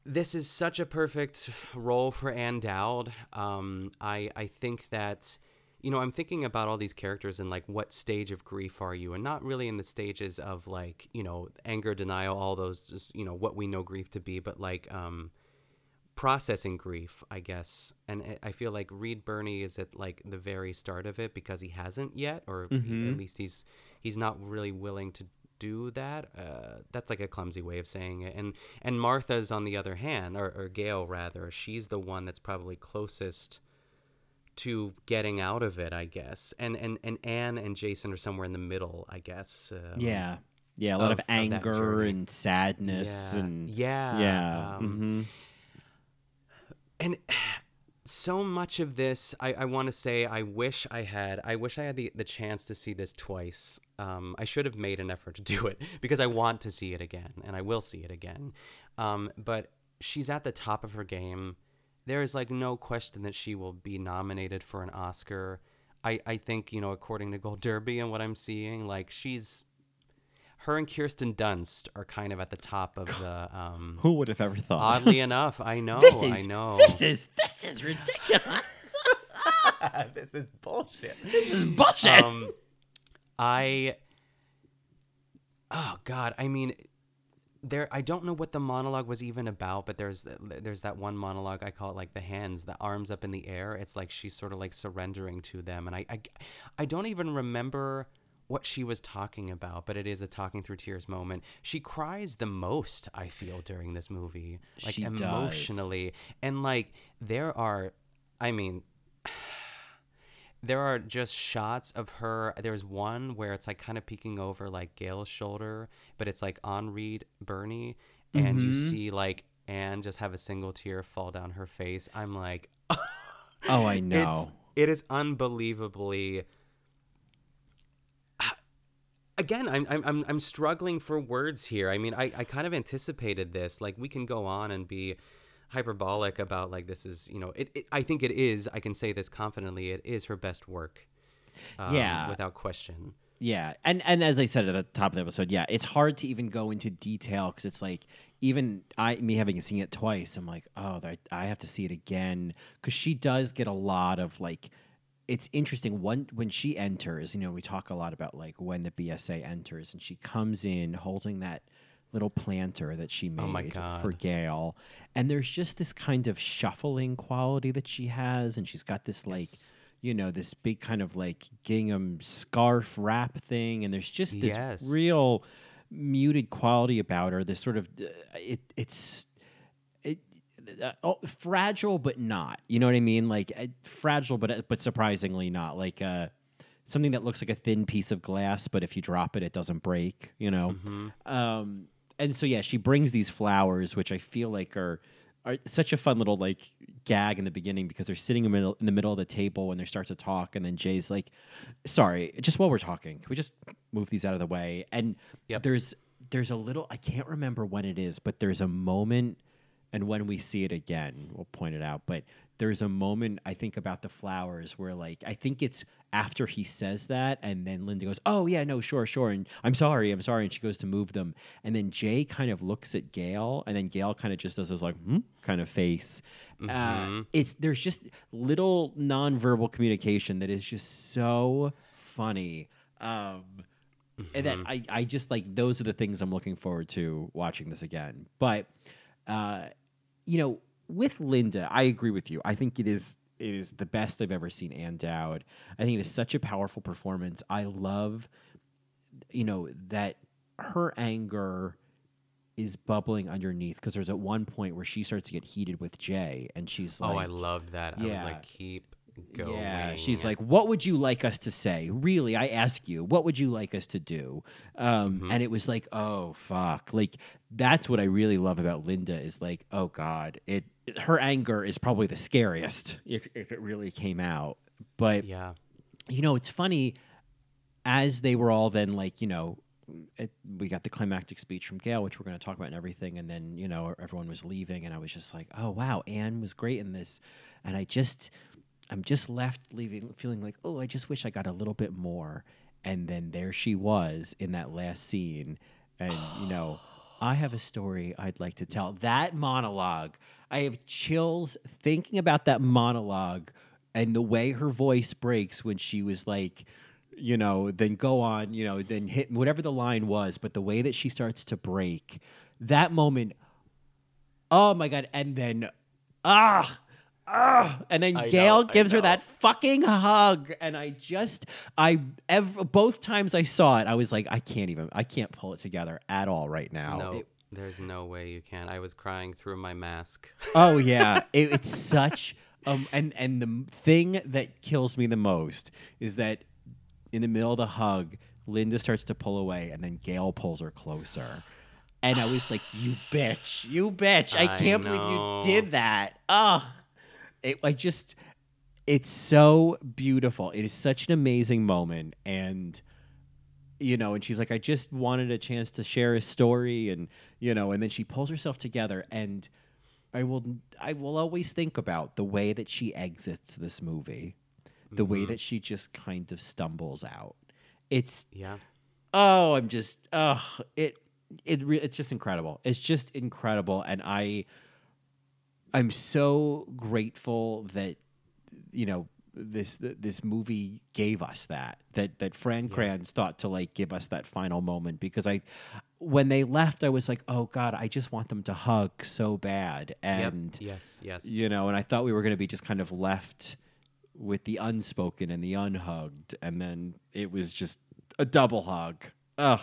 this is such a perfect role for Ann Dowd. Um, I I think that you know I'm thinking about all these characters and like what stage of grief are you, and not really in the stages of like you know anger, denial, all those just you know what we know grief to be, but like um, processing grief, I guess. And I- I feel like Reed Birney is at like the very start of it because he hasn't yet, or he-
Mhm.
at least he's he's not really willing to do that. Uh, that's like a clumsy way of saying it. And and Martha's on the other hand, or, or Gail rather, she's the one that's probably closest to getting out of it, I guess. And and and Ann and Jason are somewhere in the middle, I guess. um,
Yeah. Yeah, a lot of,
that
anger
journey.
and sadness
Yeah.
and
yeah,
yeah.
um,
mhm.
and so much of this i, I want to say i wish i had i wish i had the, the chance to see this twice. Um, i should have made an effort to do it because i want to see it again and i will see it again. Um, but she's at the top of her game. There is like no question that she will be nominated for an oscar. I, I think you know according to gold derby and what i'm seeing like she's her and kirsten dunst are kind of at the top of the um,
Who would have ever thought?
Oddly enough, I know.
This is
I know.
this is this is ridiculous.
this is bullshit.
This is bullshit.
Um, I. Oh God! I mean, there. I don't know what the monologue was even about, but there's there's that one monologue I call it like the hands, the arms up in the air. It's like she's sort of like surrendering to them, and I I, I don't even remember what she was talking about, but it is a talking through tears moment. She cries the most, I feel, during this movie, like
She does.
emotionally, and like there are, I mean there are just shots of her. There's one where it's like kind of peeking over like Gail's shoulder, but it's like on Reed Birney, and you
Mhm.
see like Ann just have a single tear fall down her face. I'm like,
Oh, I
it's,
know.
it is unbelievably. Again, I'm, I'm I'm I'm struggling for words here. I mean, I, I kind of anticipated this. Like, we can go on and be hyperbolic about like this is you know it, it I think it is I can say this confidently it is her best work um,
Yeah.
without question
Yeah, and and as I said at the top of the episode, yeah, it's hard to even go into detail because it's like even I me having seen it twice, I'm like, oh, I have to see it again because she does get a lot of like. It's interesting one when she enters. You know, we talk a lot about like when the BSA enters, and she comes in holding that little planter that she made
Oh
for. Gail, and there's just this kind of shuffling quality that she has, and she's got this like
Yes.
you know, this big kind of like gingham scarf wrap thing, and there's just this
Yes.
real muted quality about her. This sort of uh, it it's it uh, oh, fragile but not. You know what I mean? Like uh, fragile but but surprisingly not. Like uh, something that looks like a thin piece of glass, but if you drop it, it doesn't break. You know.
Mm-hmm.
Um, and so yeah, she brings these flowers, which I feel like are are such a fun little like gag in the beginning because they're sitting in the middle in the middle of the table when they start to talk, and then Jay's like, "Sorry, just while we're talking, can we just move these out of the way?" And
Yep.
there's there's a little I can't remember when it is, but there's a moment and when we see it again, we'll point it out. But there's a moment I think about the flowers where like I think it's after he says that, and then Linda goes, "Oh yeah, no, sure, sure," and I'm sorry, I'm sorry, and she goes to move them, and then Jay kind of looks at Gail, and then Gail kind of just does this like hmm kind of face. Uh, it's there's just little nonverbal communication that is just so funny. Um, and that I, I just like those are the things I'm looking forward to watching this again. But uh, you know, with Linda, I agree with you. I think it is it is the best I've ever seen Ann Dowd. I think it is such a powerful performance. I love, you know, that her anger is bubbling underneath because there's at one point where she starts to get heated with Jay, and she's like,
oh, I loved that. I was
Yeah.
like, keep going.
yeah, she's like, "What would you like us to say? Really, I ask you, what would you like us to do?" Um, And it was like, "Oh fuck!" Like that's what I really love about Linda is like, "Oh god, it." Her anger is probably the scariest if if it really came out. But
yeah,
you know, it's funny as they were all then like, you know, it, we got the climactic speech from Gail, which we're going to talk about and everything. And then, you know, everyone was leaving, and I was just like, oh, wow, Ann was great in this. And I just, I'm just left leaving, feeling like, oh, I just wish I got a little bit more. And then there she was in that last scene. And, you know, I have a story I'd like to tell. That monologue, I have chills thinking about that monologue and the way her voice breaks when she was like, you know, then go on, you know, then hit whatever the line was, but the way that she starts to break, that moment, oh my god! And then, ah, ah, and then
I
Gail
know,
gives her that fucking hug, and I just, I, ev- both times I saw it, I was like, I can't even, I can't pull it together at all right now.
no,
It-
there's no way you can. I was crying through my mask.
oh yeah, it, it's such um and and the thing that kills me the most is that in the middle of the hug, Linda starts to pull away, and then Gail pulls her closer. And I was like, "You bitch, you bitch! I
I
can't
know.
believe you did that." Ah, it. I just, it's so beautiful. It is such an amazing moment, and you know, and she's like, I just wanted a chance to share a story, and you know, and then she pulls herself together, and I will, I will always think about the way that she exits this movie, the way
Mhm.
that she just kind of stumbles out. It's
Yeah.
oh, I'm just oh, it, it, re- it's just incredible. It's just incredible, and I, I'm so grateful that you know this this movie gave us that that that Fran Kranz thought to like give us that final moment because I when they left I was like oh god I just want them to hug so bad
Yep.
and
Yes. Yes.
you know and I thought we were going to be just kind of left with the unspoken and the unhugged and then it was just a double hug ugh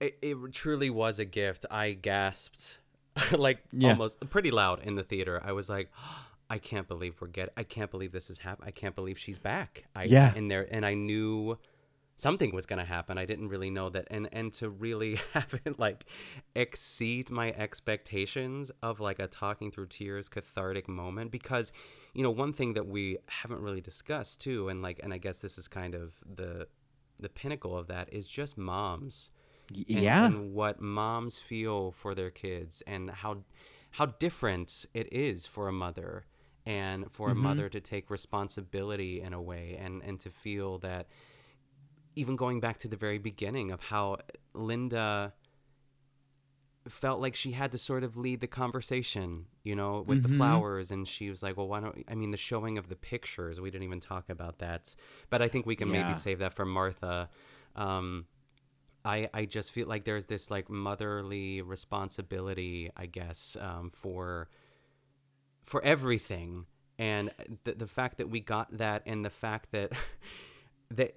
It, it truly was a gift. I gasped, like
Yeah.
almost pretty loud in the theater. I was like, I can't believe we're get. I can't believe this is happening. I can't believe she's back. I,
Yeah.
In there, and I knew something was gonna happen. I didn't really know that, and and to really have it like exceed my expectations of like a talking through tears cathartic moment because you know one thing that we haven't really discussed too and like and i guess this is kind of the the pinnacle of that is just moms and,
yeah.
and what moms feel for their kids and how how different it is for a mother and for
Mhm.
a mother to take responsibility in a way and and to feel that even going back to the very beginning of how Linda felt like she had to sort of lead the conversation, you know, with the
Mhm.
flowers. And she was like, well, why don't, I mean, the showing of the pictures, we didn't even talk about that. But I think we can
Yeah.
maybe save that for Martha. Um, I, I just feel like there's this like motherly responsibility, I guess, um, for for everything, and the the fact that we got that, and the fact that that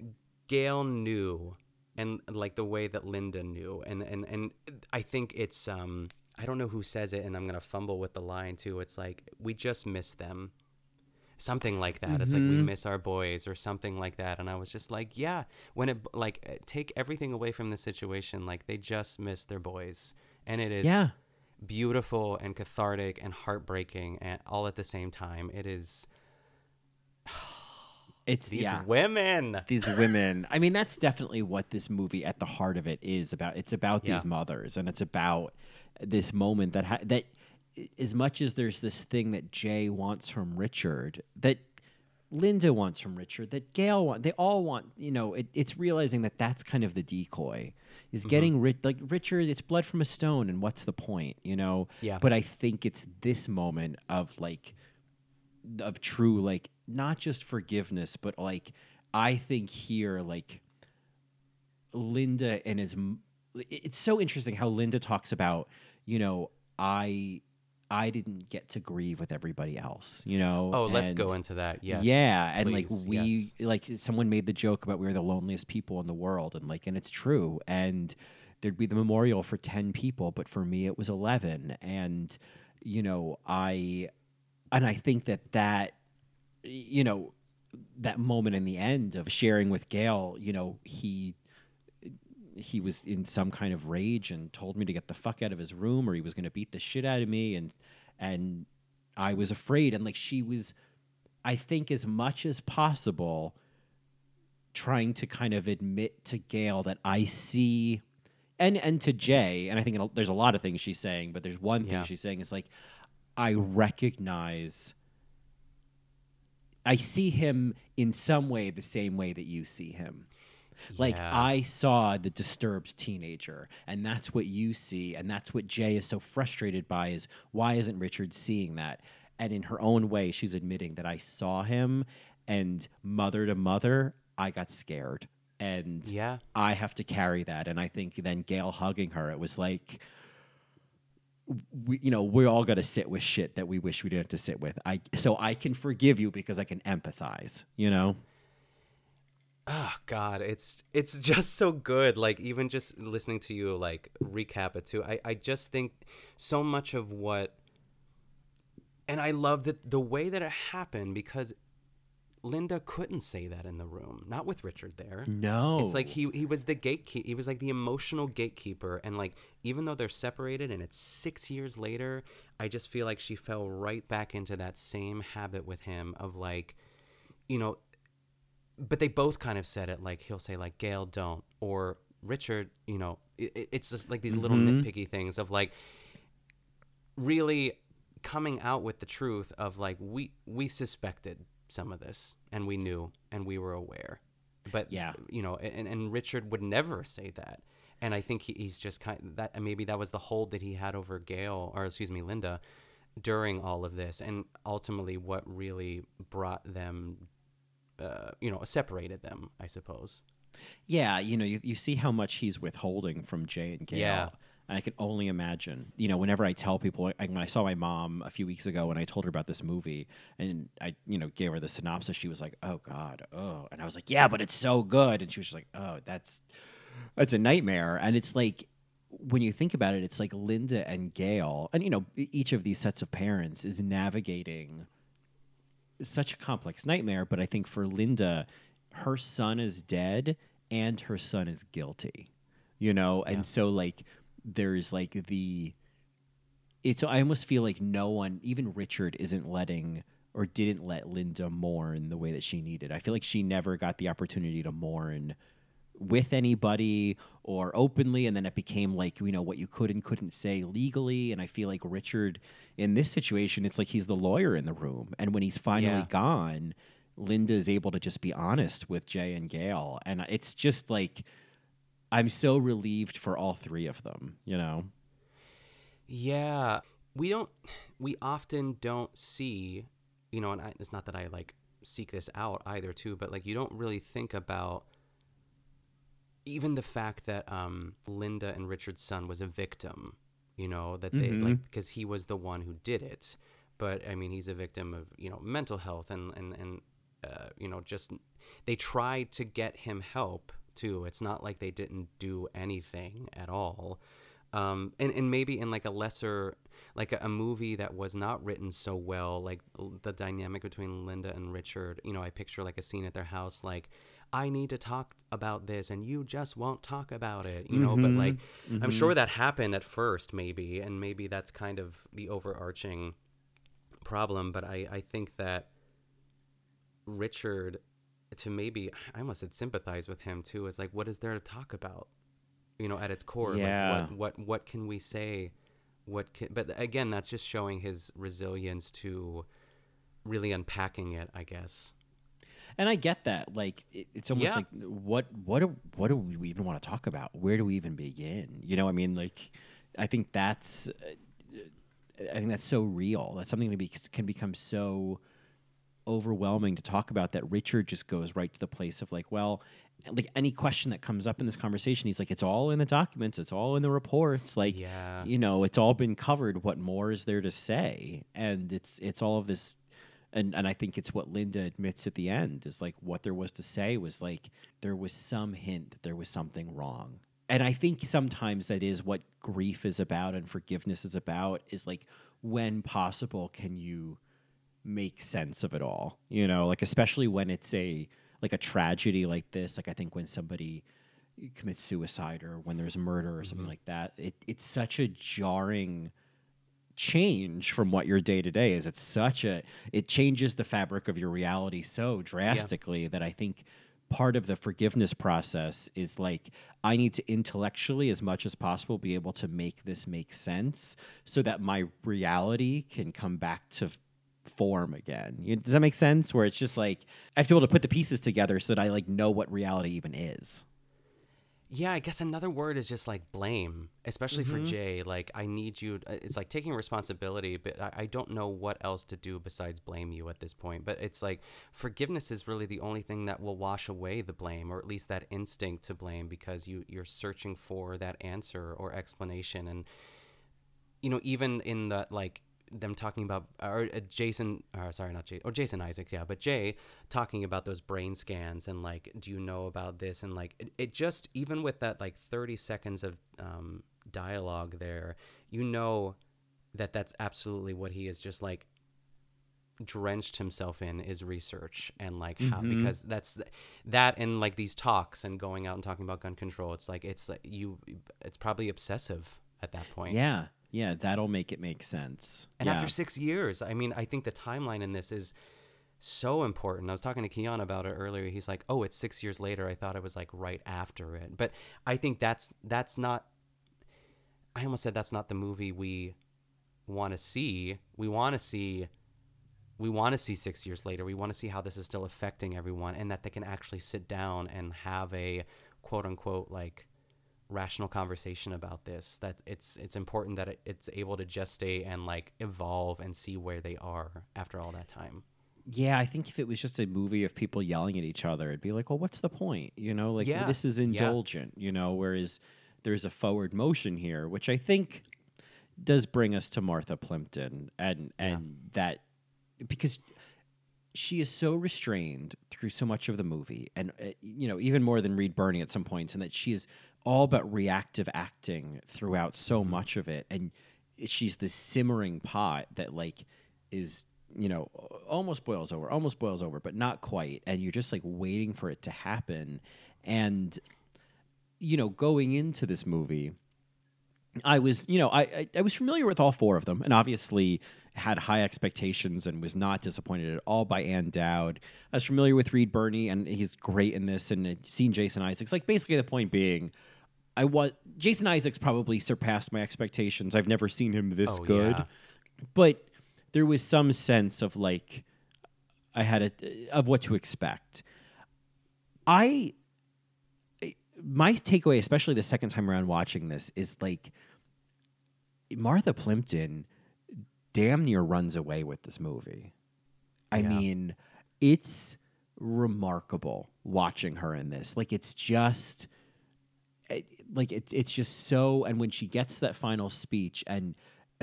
Gail knew, and like the way that Linda knew, and and and I think it's um I don't know who says it, and I'm gonna fumble with the line too. It's like we just miss them, something like that. It's like we
Mhm.
miss our boys or something like that. And I was just like, yeah, when it like uh, take everything away from the situation, like they just miss their boys, and it is
Yeah.
beautiful and cathartic and heartbreaking and all at the same time. It is
It's
these
yeah.
women.
these women. I mean, that's definitely what this movie at the heart of it is about. It's about these mothers, and it's about this moment that ha- that as much as there's this thing that Jay wants from Richard, that Linda wants from Richard, that Gail wants, they all want. You know, it, it's realizing that that's kind of the decoy. Is
Mm-hmm.
getting ri- like Richard, it's blood from a stone, and what's the point? You know.
Yeah.
But I think it's this moment of like, of true like not just forgiveness, but like I think here like Linda and his it's so interesting how Linda talks about, you know, I I didn't get to grieve with everybody else, you know.
Oh, let's go into that. Yes.
Yeah, and like we
yes.
like someone made the joke about we were the loneliest people in the world and like and it's true and there'd be the memorial for 10 people, but for me it was 11 and you know, I and I think that that you know that moment in the end of sharing with Gail, you know, he he was in some kind of rage and told me to get the fuck out of his room or he was going to beat the shit out of me and and I was afraid and like she was I think as much as possible trying to kind of admit to Gail that I see and and to Jay and I think there's a lot of things she's saying but there's one thing
Yeah.
she's saying is like I recognize I see him in some way the same way that you see him. Like
Yeah.
I saw the disturbed teenager, and that's what you see, and that's what Jay is so frustrated by is why isn't Richard seeing that? And in her own way, she's admitting that I saw him, and mother to mother, I got scared, and
Yeah.
I have to carry that. And I think then Gail hugging her, it was like, we, you know, we're all gonna sit with shit that we wish we didn't have to sit with. I so I can forgive you because I can empathize. You know.
Oh God, it's it's just so good. Like even just listening to you like recap it too. I I just think so much of what, and I love that the way that it happened because Linda couldn't say that in the room, not with Richard there.
No.
It's like he he was the gatekeeper. He was like the emotional gatekeeper, and like even though they're separated and it's six years later, I just feel like she fell right back into that same habit with him of like, you know, but they both kind of said it like he'll say like Gail don't or Richard, you know, it, it's just like these little
Mhm.
nitpicky things of like really coming out with the truth of like we we suspected some of this and we knew and we were aware but
Yeah.
you know and, and richard would never say that and i think he, he's just kind that maybe that was the hold that he had over gail or excuse me linda during all of this and ultimately what really brought them uh, you know separated them i suppose
Yeah, you know, you, you see how much he's withholding from Jay and Gail.
Yeah.
And I can only imagine, you know, whenever I tell people, like when I saw my mom a few weeks ago and I told her about this movie and I, you know, gave her the synopsis, she was like, oh God, oh. And I was like, yeah, but it's so good. And she was just like, oh, that's, that's a nightmare. And it's like, when you think about it, it's like Linda and Gail, and, you know, each of these sets of parents is navigating such a complex nightmare. But I think for Linda, her son is dead and her son is guilty, you know? And so, like, there's like the. It's, I almost feel like no one, even Richard, isn't letting or didn't let Linda mourn the way that she needed. I feel like she never got the opportunity to mourn with anybody or openly and then it became like you know what you could and couldn't say legally and i feel like richard in this situation it's like he's the lawyer in the room and when he's finally
Yeah.
gone linda is able to just be honest with jay and gail and it's just like i'm so relieved for all three of them you know
Yeah, we don't. We often don't see, you know, and I, it's not that I like seek this out either, too. But like, you don't really think about even the fact that um, Linda and Richard's son was a victim. You know that they
Mhm.
like because he was the one who did it. But I mean, he's a victim of you know mental health and and and uh, you know just they tried to get him help too. It's not like they didn't do anything at all um, and, and maybe in like a lesser like a, a movie that was not written so well like the dynamic between linda and richard you know i picture like a scene at their house like i need to talk about this and you just won't talk about it you know but
Mhm,
like i'm
mhm.
sure that happened at first maybe and maybe that's kind of the overarching problem but i i think that richard to maybe i almost said sympathize with him too is like what is there to talk about you know at its core
Yeah.
like what what what can we say what can, but again that's just showing his resilience to really unpacking it i guess
and I get that. Like it, it's almost
Yeah.
like what what do, what do we even want to talk about? Where do we even begin? You know, I mean, like I think that's uh, I think that's so real. That's something that be, can become so overwhelming to talk about that Richard just goes right to the place of like, well, like any question that comes up in this conversation, he's like, it's all in the documents, it's all in the reports, like,
Yeah.
you know, it's all been covered. What more is there to say? And it's it's all of this, and and I think it's what Linda admits at the end is like what there was to say was like there was some hint that there was something wrong. And I think sometimes that is what grief is about and forgiveness is about is like when possible can you make sense of it all you know like especially when it's a like a tragedy like this like i think when somebody commits suicide or when there's murder or something mm-hmm. like that it, it's such a jarring change from what your day to day is it's such a it changes the fabric of your reality so drastically that i think part of the forgiveness process is like i need to intellectually as much as possible be able to make this make sense so that my reality can come back to form again. You, does that make sense? Where it's just like I have to be able to put the pieces together so that I like know what reality even is.
Yeah, I guess another word is just like blame, especially for
Mhm.
Jay. Like, I need you. uh, It's like taking responsibility, but I, I don't know what else to do besides blame you at this point. But it's like forgiveness is really the only thing that will wash away the blame, or at least that instinct to blame, because you you're searching for that answer or explanation. And you know, even in the like them talking about or uh, Jason, or sorry, not Jay, or Jason Isaacs, yeah, but Jay talking about those brain scans and like, do you know about this? And like, it, it just even with that like thirty seconds of um, dialogue there, you know that that's absolutely what he is just like drenched himself in is research and like how
Mhm.
because that's that and like these talks and going out and talking about gun control it's like it's like you it's probably obsessive at that point
Yeah, yeah, that'll make it make sense.
and
yeah.
after six years, I mean, I think the timeline in this is so important. I was talking to Keon about it earlier. He's like, "Oh, it's six years later. I thought it was like right after it." But I think that's that's not. I almost said that's not the movie we want to see. We want to see. We want to see six years later. We want to see how this is still affecting everyone, and that they can actually sit down and have a quote unquote like rational conversation about this that it's it's important that it, it's able to gestate and like evolve and see where they are after all that time
Yeah, I think if it was just a movie of people yelling at each other, it'd be like, well, what's the point? You know, like
Yeah,
this is
yeah.
indulgent, you know, whereas there's a forward motion here, which I think does bring us to Martha Plimpton and and that because she is so restrained through so much of the movie and uh, you know even more than Reed Birney at some points and that she is all but reactive acting throughout so mm-hmm. much of it and she's this simmering pot that like is you know almost boils over almost boils over but not quite and you're just like waiting for it to happen. And you know going into this movie I was, you know, I, I I was familiar with all four of them, and obviously had high expectations and was not disappointed at all by Ann Dowd. I was familiar with Reed Birney, and he's great in this, and seen Jason Isaacs. Like basically, the point being, I was Jason Isaacs probably surpassed my expectations. I've never seen him this
Oh,
good,
yeah.
but there was some sense of like I had a of what to expect. I my takeaway, especially the second time around watching this, is like Martha Plimpton damn near runs away with this movie. I
Yeah.
mean, it's remarkable watching her in this. Like it's just it, like it, it's just so and when she gets that final speech and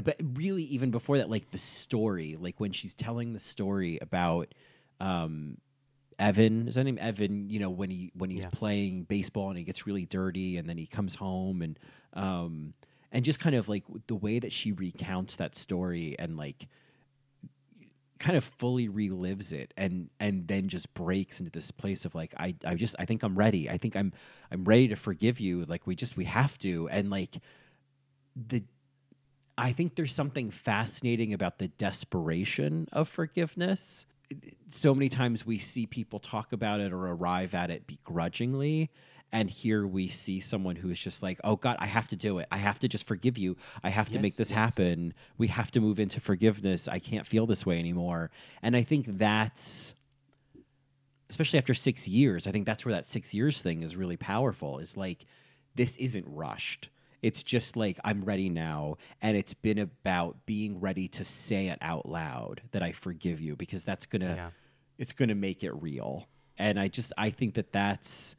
but really even before that like the story like when she's telling the story about um Evan is that name Evan you know when he when he's
Yeah.
playing baseball and he gets really dirty and then he comes home and um and just kind of like the way that she recounts that story and like kind of fully relives it and and then just breaks into this place of like I I just I think I'm ready. I think I'm I'm ready to forgive you. Like we just we have to and like the I think there's something fascinating about the desperation of forgiveness. So many times we see people talk about it or arrive at it begrudgingly And here we see someone who is just like, oh God, I have to do it. I have to just forgive you. I have to make this
yes.
happen. We have to move into forgiveness. I can't feel this way anymore. And I think that's, especially after six years, I think that's where that six years thing is really powerful. Is like, this isn't rushed. It's just like, I'm ready now. And it's been about being ready to say it out loud that I forgive you because that's going to,
Yeah.
it's going to make it real. And I just, I think that that's,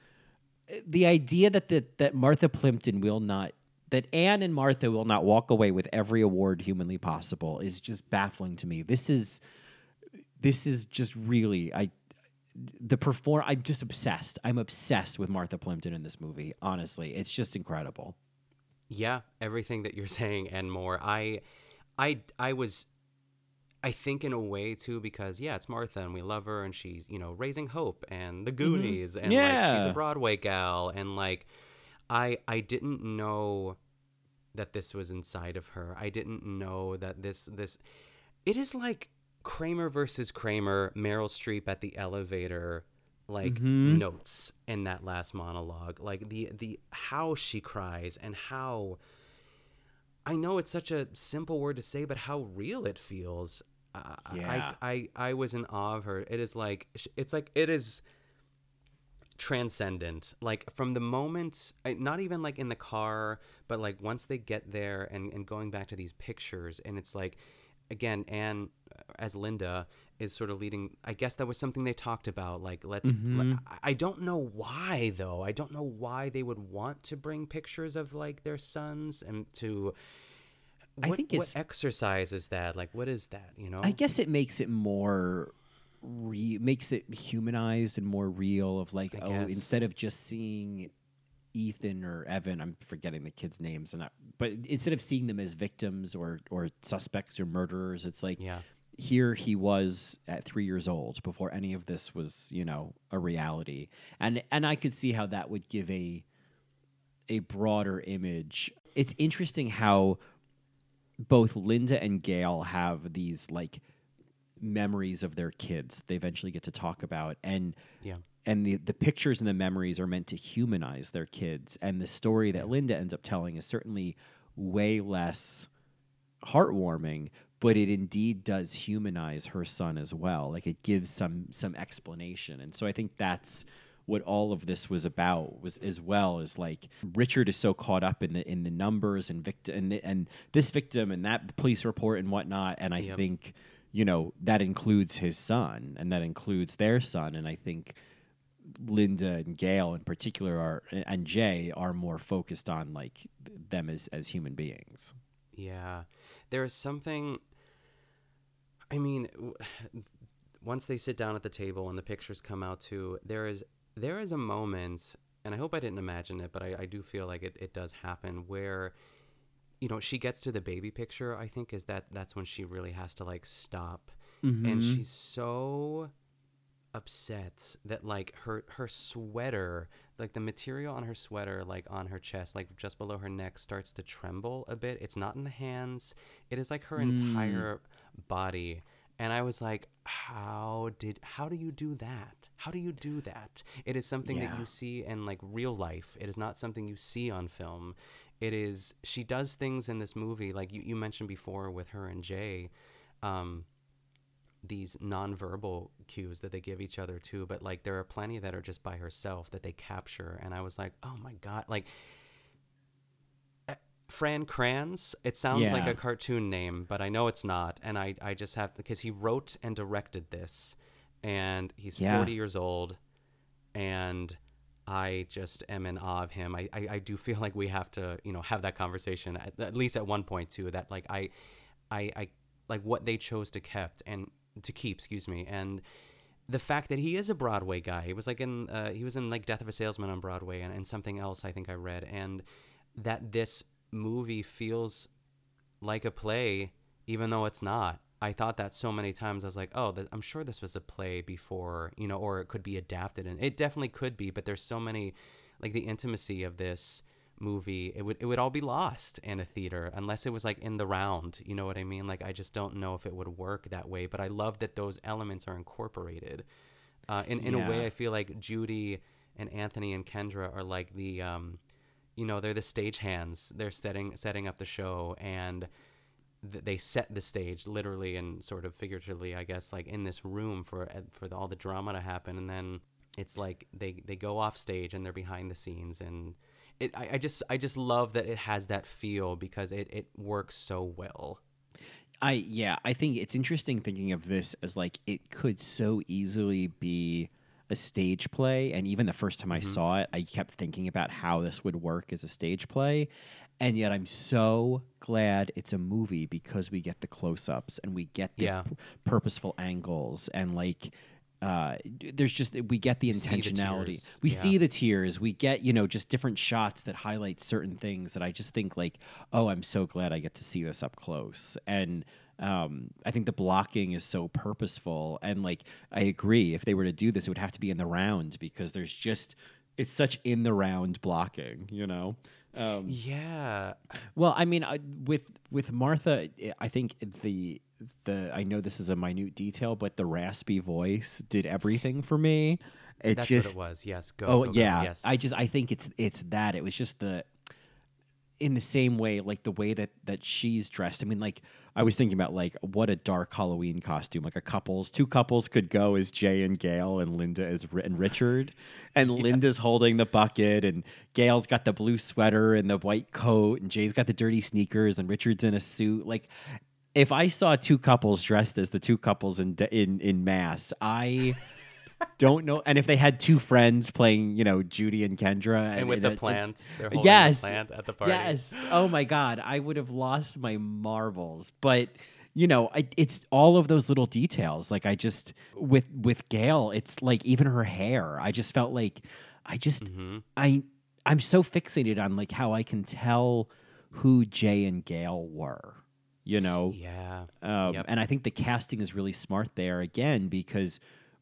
the idea that that that Martha Plimpton will not that Ann and Martha will not walk away with every award humanly possible is just baffling to me. This is this is just really I the perform I'm just obsessed. I'm obsessed with Martha Plimpton in this movie. Honestly, it's just incredible.
Yeah, everything that you're saying and more. I I I was I think in a way too because yeah, it's Martha and we love her and she's, you know, raising hope and the Goonies and like she's a Broadway gal and like I I didn't know that this was inside of her. I didn't know that this this it is like Kramer versus Kramer, Meryl Streep at the elevator like
Mhm.
notes in that last monologue. Like the the how she cries and how I know it's such a simple word to say, but how real it feels.
Yeah.
I, I I was in awe of her. It is like it's like it is transcendent. Like from the moment, not even like in the car, but like once they get there and and going back to these pictures, and it's like again, Ann uh, as Linda is sort of leading. I guess that was something they talked about. Like let's.
Mhm.
I- I don't know why though. I don't know why they would want to bring pictures of like their sons and to.
I
What,
think
what
it's-
exercise is that? Like, what is that? You know?
I guess it makes it more re- makes it humanized and more real of like
I
oh
guess.
instead of just seeing Ethan or Evan I'm forgetting the kids names and but instead of seeing them as victims or or suspects or murderers it's like
Yeah.
here he was at 3 years old before any of this was you know a reality and and I could see how that would give a a broader image it's interesting how both Linda and Gail have these like memories of their kids they eventually get to talk about and
Yeah.
and the the pictures and the memories are meant to humanize their kids and the story that Linda ends up telling is certainly way less heartwarming but it indeed does humanize her son as well like it gives some some explanation and so i think that's what all of this was about was as well as like Richard is so caught up in the in the numbers and victim and, the, and this victim and that police report and whatnot and I
Yep.
think you know that includes his son and that includes their son and I think Linda and Gail in particular are and Jay are more focused on like them as as human beings.
Yeah. There is something. I mean, w- once they sit down at the table and the pictures come out too, there is there is a moment, and I hope I didn't imagine it, but I, I do feel like it, it does happen where, you know, she gets to the baby picture. I think is that that's when she really has to like stop, and
Mhm.
she's so upset that like her her sweater like the material on her sweater like on her chest like just below her neck starts to tremble a bit it's not in the hands it is like her
Mm.
entire body and i was like how did how do you do that? How do you do that? It is something that you see in like real life. It is not something you see on film. It is she does things in this movie like you, you mentioned before with her and jay um these nonverbal cues that they give each other too but like there are plenty that are just by herself that they capture. And i was like oh my god like Fran Kranz. It sounds like a cartoon name, but I know it's not. And I, I just have because he wrote and directed this, and he's
Yeah.
40 years old, and I just am in awe of him. I, I, I do feel like we have to, you know, have that conversation at, at least at one point too. That like I, I, I like what they chose to kept and to keep, excuse me, and the fact that he is a Broadway guy. He was like in uh, he was in like Death of a Salesman on Broadway and, and something else I think I read, and that this movie feels like a play even though it's not. I thought that so many times. I was like, oh, th- I'm sure this was a play before, you know, or it could be adapted, and it definitely could be. But there's so many, like the intimacy of this movie. It would it would all be lost in a theater unless it was like in the round. You know what I mean? Like I just don't know if it would work that way. But I love that those elements are incorporated. Uh, in in a way, I feel like Judy and Anthony and Kendra are like the um, you know, they're the stage hands. They're setting setting up the show and th- they set the stage literally and sort of figuratively, I guess, like in this room for uh, for the, all the drama to happen, and then it's like they they go off stage and they're behind the scenes and. It, I, I just I just love that it has that feel because it, it works so well.
I yeah, I think it's interesting thinking of this as like it could so easily be a stage play and even the first time I
Mm-hmm.
saw it, I kept thinking about how this would work as a stage play. And yet I'm so glad it's a movie because we get the close-ups and we get the
Yeah.
p- purposeful angles and like uh, there's just we get the
see the
intentionality. we
Yeah.
see the tears. We get you know just different shots that highlight certain things that I just think like, oh, I'm so glad I get to see this up close. And um, I think the blocking is so purposeful. And like I agree, if they were to do this, it would have to be in the round because there's just it's such in the round blocking. You know. Um,
Yeah,
well, I mean, I, with with Martha, I- think the the I know this is a minute detail, but the raspy voice did everything for me. It
that's
just,
what it was. Yes, go.
oh
go, go,
yeah,
yes.
I just I think it's it's that. It was just the in the same way, like the way that that she's dressed. I mean, like I was thinking about like what a dark Halloween costume. Like a couples, two couples could go as Jay and Gail, and Linda as and Richard, and Linda's holding the bucket, and Gail's got the blue sweater and the white coat, and Jay's got the dirty sneakers, and Richard's in a suit. Like if I saw two couples dressed as the two couples in in in mass, I. Don't know, and if they had two friends playing, you know, Judy and Kendra,
and with
and-
the plants,
yes,
plant at the party.
Yes. Oh my God, I would have lost my marbles. But you know, I, it's all of those little details. Like I just with with Gail, it's like even her hair. I just felt like I just
Mhm.
I I'm so fixated on like how I can tell who Jay and Gail were. You know,
Yeah.
um,
Yep.
And I think the casting is really smart there again because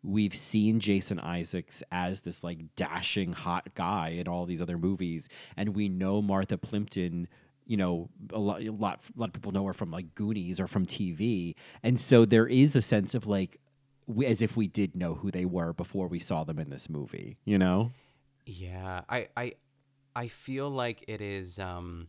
we've seen Jason Isaacs as this like dashing hot guy in all these other movies, and we know Martha Plimpton. You know, a lot, a lot, a lot of people know her from like Goonies or from TV, and so there is a sense of like, we, as if we did know who they were before we saw them in this movie. You know?
Yeah, I I I feel like it is um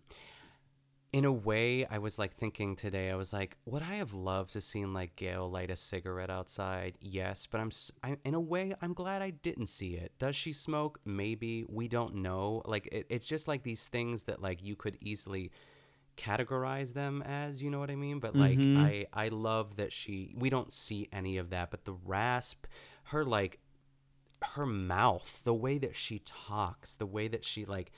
in a way I was like thinking today I was like would I have loved to seen like Gail light a cigarette outside? Yes, but I'm, I in a way I'm glad I didn't see it. Does she smoke? Maybe. We don't know. Like it, it's just like these things that like you could easily categorize them as, you know what I mean? But like
Mhm.
I I love that she we don't see any of that, but the rasp her like her mouth, the way that she talks, the way that she like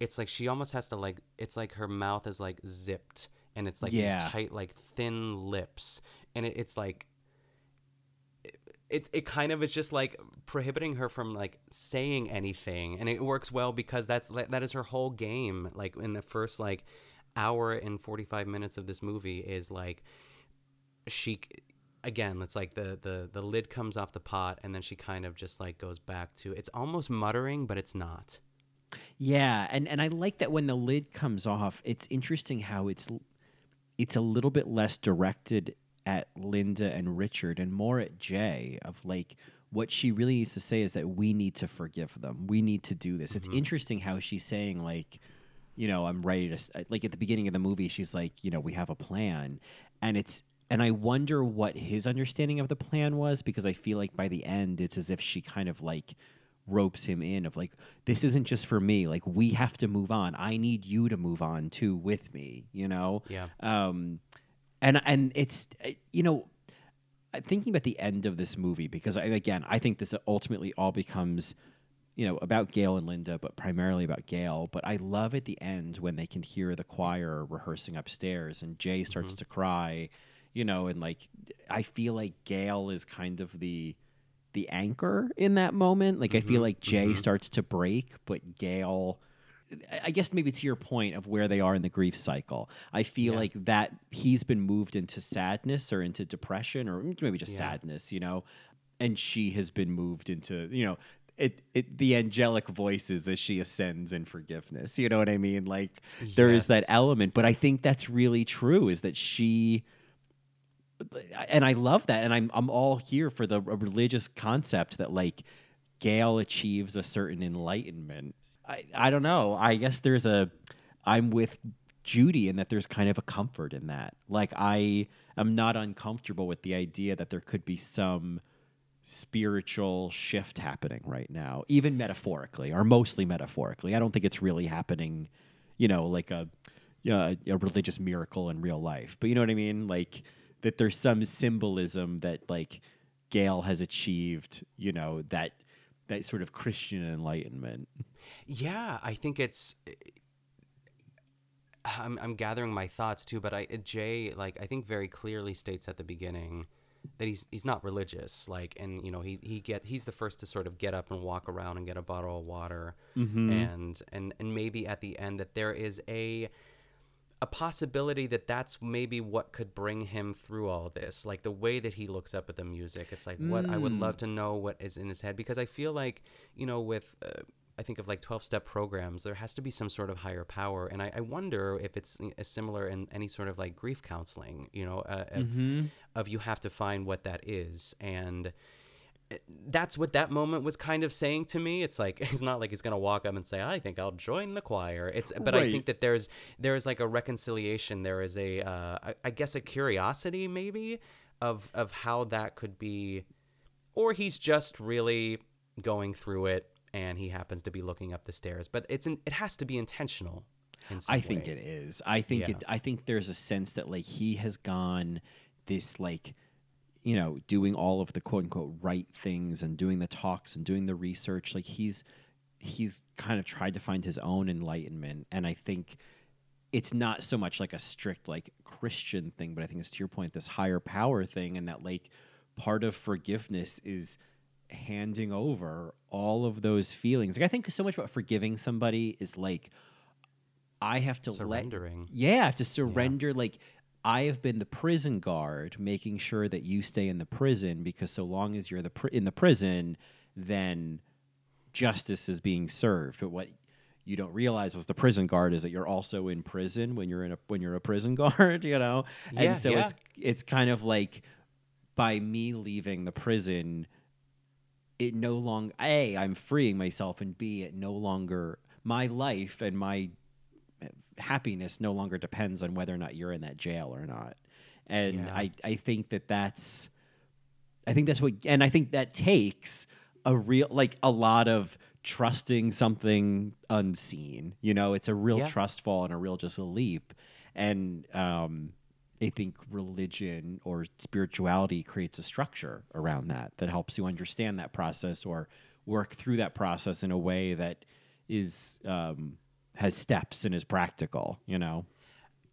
it's like she almost has to like it's like her mouth is like zipped and it's like
Yeah.
these tight like thin lips and it, it's like it, it it kind of is just like prohibiting her from like saying anything and it works well because that's that is her whole game like in the first like hour and 45 minutes of this movie is like she again it's like the the the lid comes off the pot and then she kind of just like goes back to it's almost muttering but it's not
Yeah, and and I like that when the lid comes off, it's interesting how it's it's a little bit less directed at Linda and Richard and more at Jay of like what she really needs to say is that we need to forgive them. We need to do this. It's interesting how she's saying like you know, I'm ready to uh, like at the beginning of the movie she's like, you know, we have a plan. And it's and I wonder what his understanding of the plan was because I feel like by the end it's as if she kind of like ropes him in of like this isn't just for me like we have to move on. I need you to move on too with me you know?
Yeah.
um and and it's uh, you know thinking about the end of this movie because I, again i think this ultimately all becomes you know about gail and linda but primarily about gail. But i love at the end when they can hear the choir rehearsing upstairs and jay starts to cry you know and like i feel like gail is kind of the the anchor in that moment like i feel mm-hmm. like jay mm-hmm. starts to break but gail I- guess maybe to your point of where they are in the grief cycle. I feel
Yeah.
like that he's been moved into sadness or into depression or maybe just
Yeah.
sadness, you know, and she has been moved into, you know, it, it the angelic voices as she ascends in forgiveness. You know what I mean? Like there is that element, but I think that's really true is that she and I love that and I'm I'm all here for the religious concept that like Gail achieves a certain enlightenment. I, I don't know. I guess there's a I'm with Judy in that there's kind of a comfort in that. Like I am not uncomfortable with the idea that there could be some spiritual shift happening right now, even metaphorically or mostly metaphorically. I don't think it's really happening, you know, like a you a religious miracle in real life. But you know what I mean? Like that there's some symbolism that like Gail has achieved, you know, that that sort of Christian enlightenment.
Yeah, I think it's I'm, I'm gathering my thoughts too, but I Jay like I think very clearly states at the beginning that he's he's not religious like and you know he he get he's the first to sort of get up and walk around and get a bottle of water
Mhm.
and and and maybe at the end that there is a a possibility that that's maybe what could bring him through all this like the way that he looks up at the music it's like what i would
Mm.
love to know what is in his head because i feel like you know with uh, i think of like 12 step programs there has to be some sort of higher power and i, I wonder if it's uh, similar in any sort of like grief counseling you know uh, of,
Mhm.
of you have to find what that is and that's what that moment was kind of saying to me. It's like it's not like he's gonna walk up and say, "I think I'll join the choir." It's but I think that there's there's like a reconciliation. There is a uh, I, I guess a curiosity maybe of of how that could be, or he's just really going through it and he happens to be looking up the stairs. But it's in, it has to be intentional. In
I think it is. I think
Yeah.
it I think there's a sense that like he has gone this like you know, doing all of the quote unquote right things and doing the talks and doing the research. Like he's he's kind of tried to find his own enlightenment. And I think it's not so much like a strict like Christian thing, but I think it's to your point, this higher power thing, and that like part of forgiveness is handing over all of those feelings. Like I think so much about forgiving somebody is like I have to
Surrendering.
let yeah, I have to surrender like I have been the prison guard making sure that you stay in the prison because so long as you're the pr- in the prison then justice is being served. But what you don't realize as the prison guard is that you're also in prison when you're in a when you're a prison guard, you know?
Yeah,
and so
yeah.
it's it's kind of like by me leaving the prison it no longer a i'm freeing myself and b it no longer my life and my happiness no longer depends on whether or not you're in that jail or not and
Yeah.
i i think that that's i think that's what and i think that takes a real like a lot of trusting something unseen you know it's a real
Yeah.
trust fall and a real just a leap and um I think religion or spirituality creates a structure around that that helps you understand that process or work through that process in a way that is um, has steps and is practical. You know,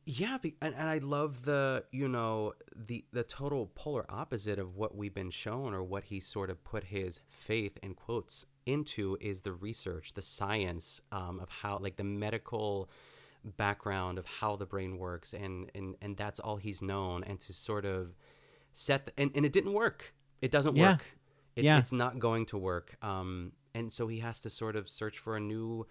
Yeah, and, and I love the you know the the total polar opposite of what we've been shown or what he sort of put his faith in quotes into is the research, the science um, of how like the medical background of how the brain works, and and and that's all he's known, and to sort of set the, and and it didn't work. It doesn't
Yeah.
work. It,
Yeah.
It's not going to work. Um, and so he has to sort of search for a new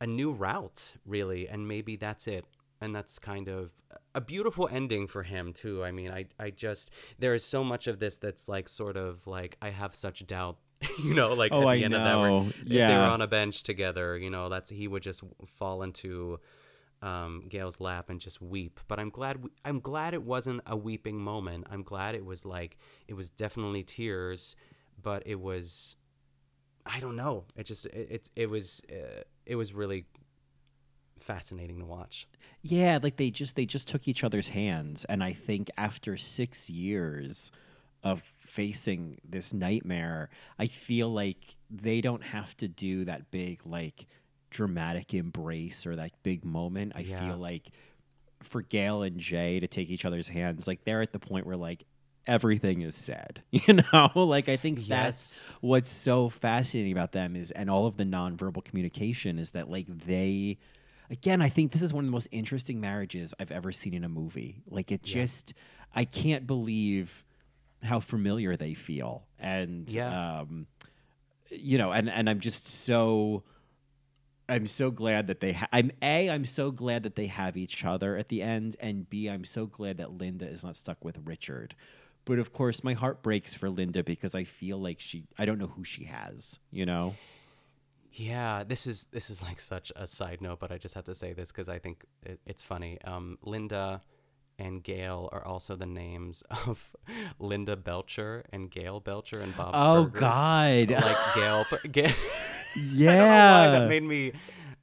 a new route really and maybe that's it and that's kind of a beautiful ending for him too i mean i i just there is so much of this that's like sort of like i have such doubt you know like
Oh,
at
I
the end of that where
know.
if they were on a bench together you know that's he would just fall into um, Gail's lap and just weep. But I'm glad we, I'm glad it wasn't a weeping moment. I'm glad it was like it was definitely tears, but it was I don't know. It just it it, it was uh, it was really fascinating to watch.
yeah, like they just they just took each other's hands, and I think after six years of facing this nightmare, I feel like they don't have to do that big like dramatic embrace or that big moment. I
Yeah.
feel like for Gail and Jay to take each other's hands, like they're at the point where like everything is said. You know, like I think that's what's so fascinating about them is, and all of the nonverbal communication is that like they, again, I think this is one of the most interesting marriages I've ever seen in a movie. Like it
Yeah.
just, I can't believe how familiar they feel, and
Yeah.
um, you know, and and I'm just so. I'm so glad that they. Ha- I'm a. I'm so glad that they have each other at the end, and b. I'm so glad that Linda is not stuck with Richard, But of course, my heart breaks for Linda because I feel like she, I don't know who she has, you know?
Yeah, this is this is like such a side note, but I just have to say this because I think it, it's funny. Um, Linda and Gail are also the names of Linda Belcher and Gail Belcher and Bob's
Oh,
Burgers.
God.
Like Gail, Gail
Yeah.
I don't know why that made me.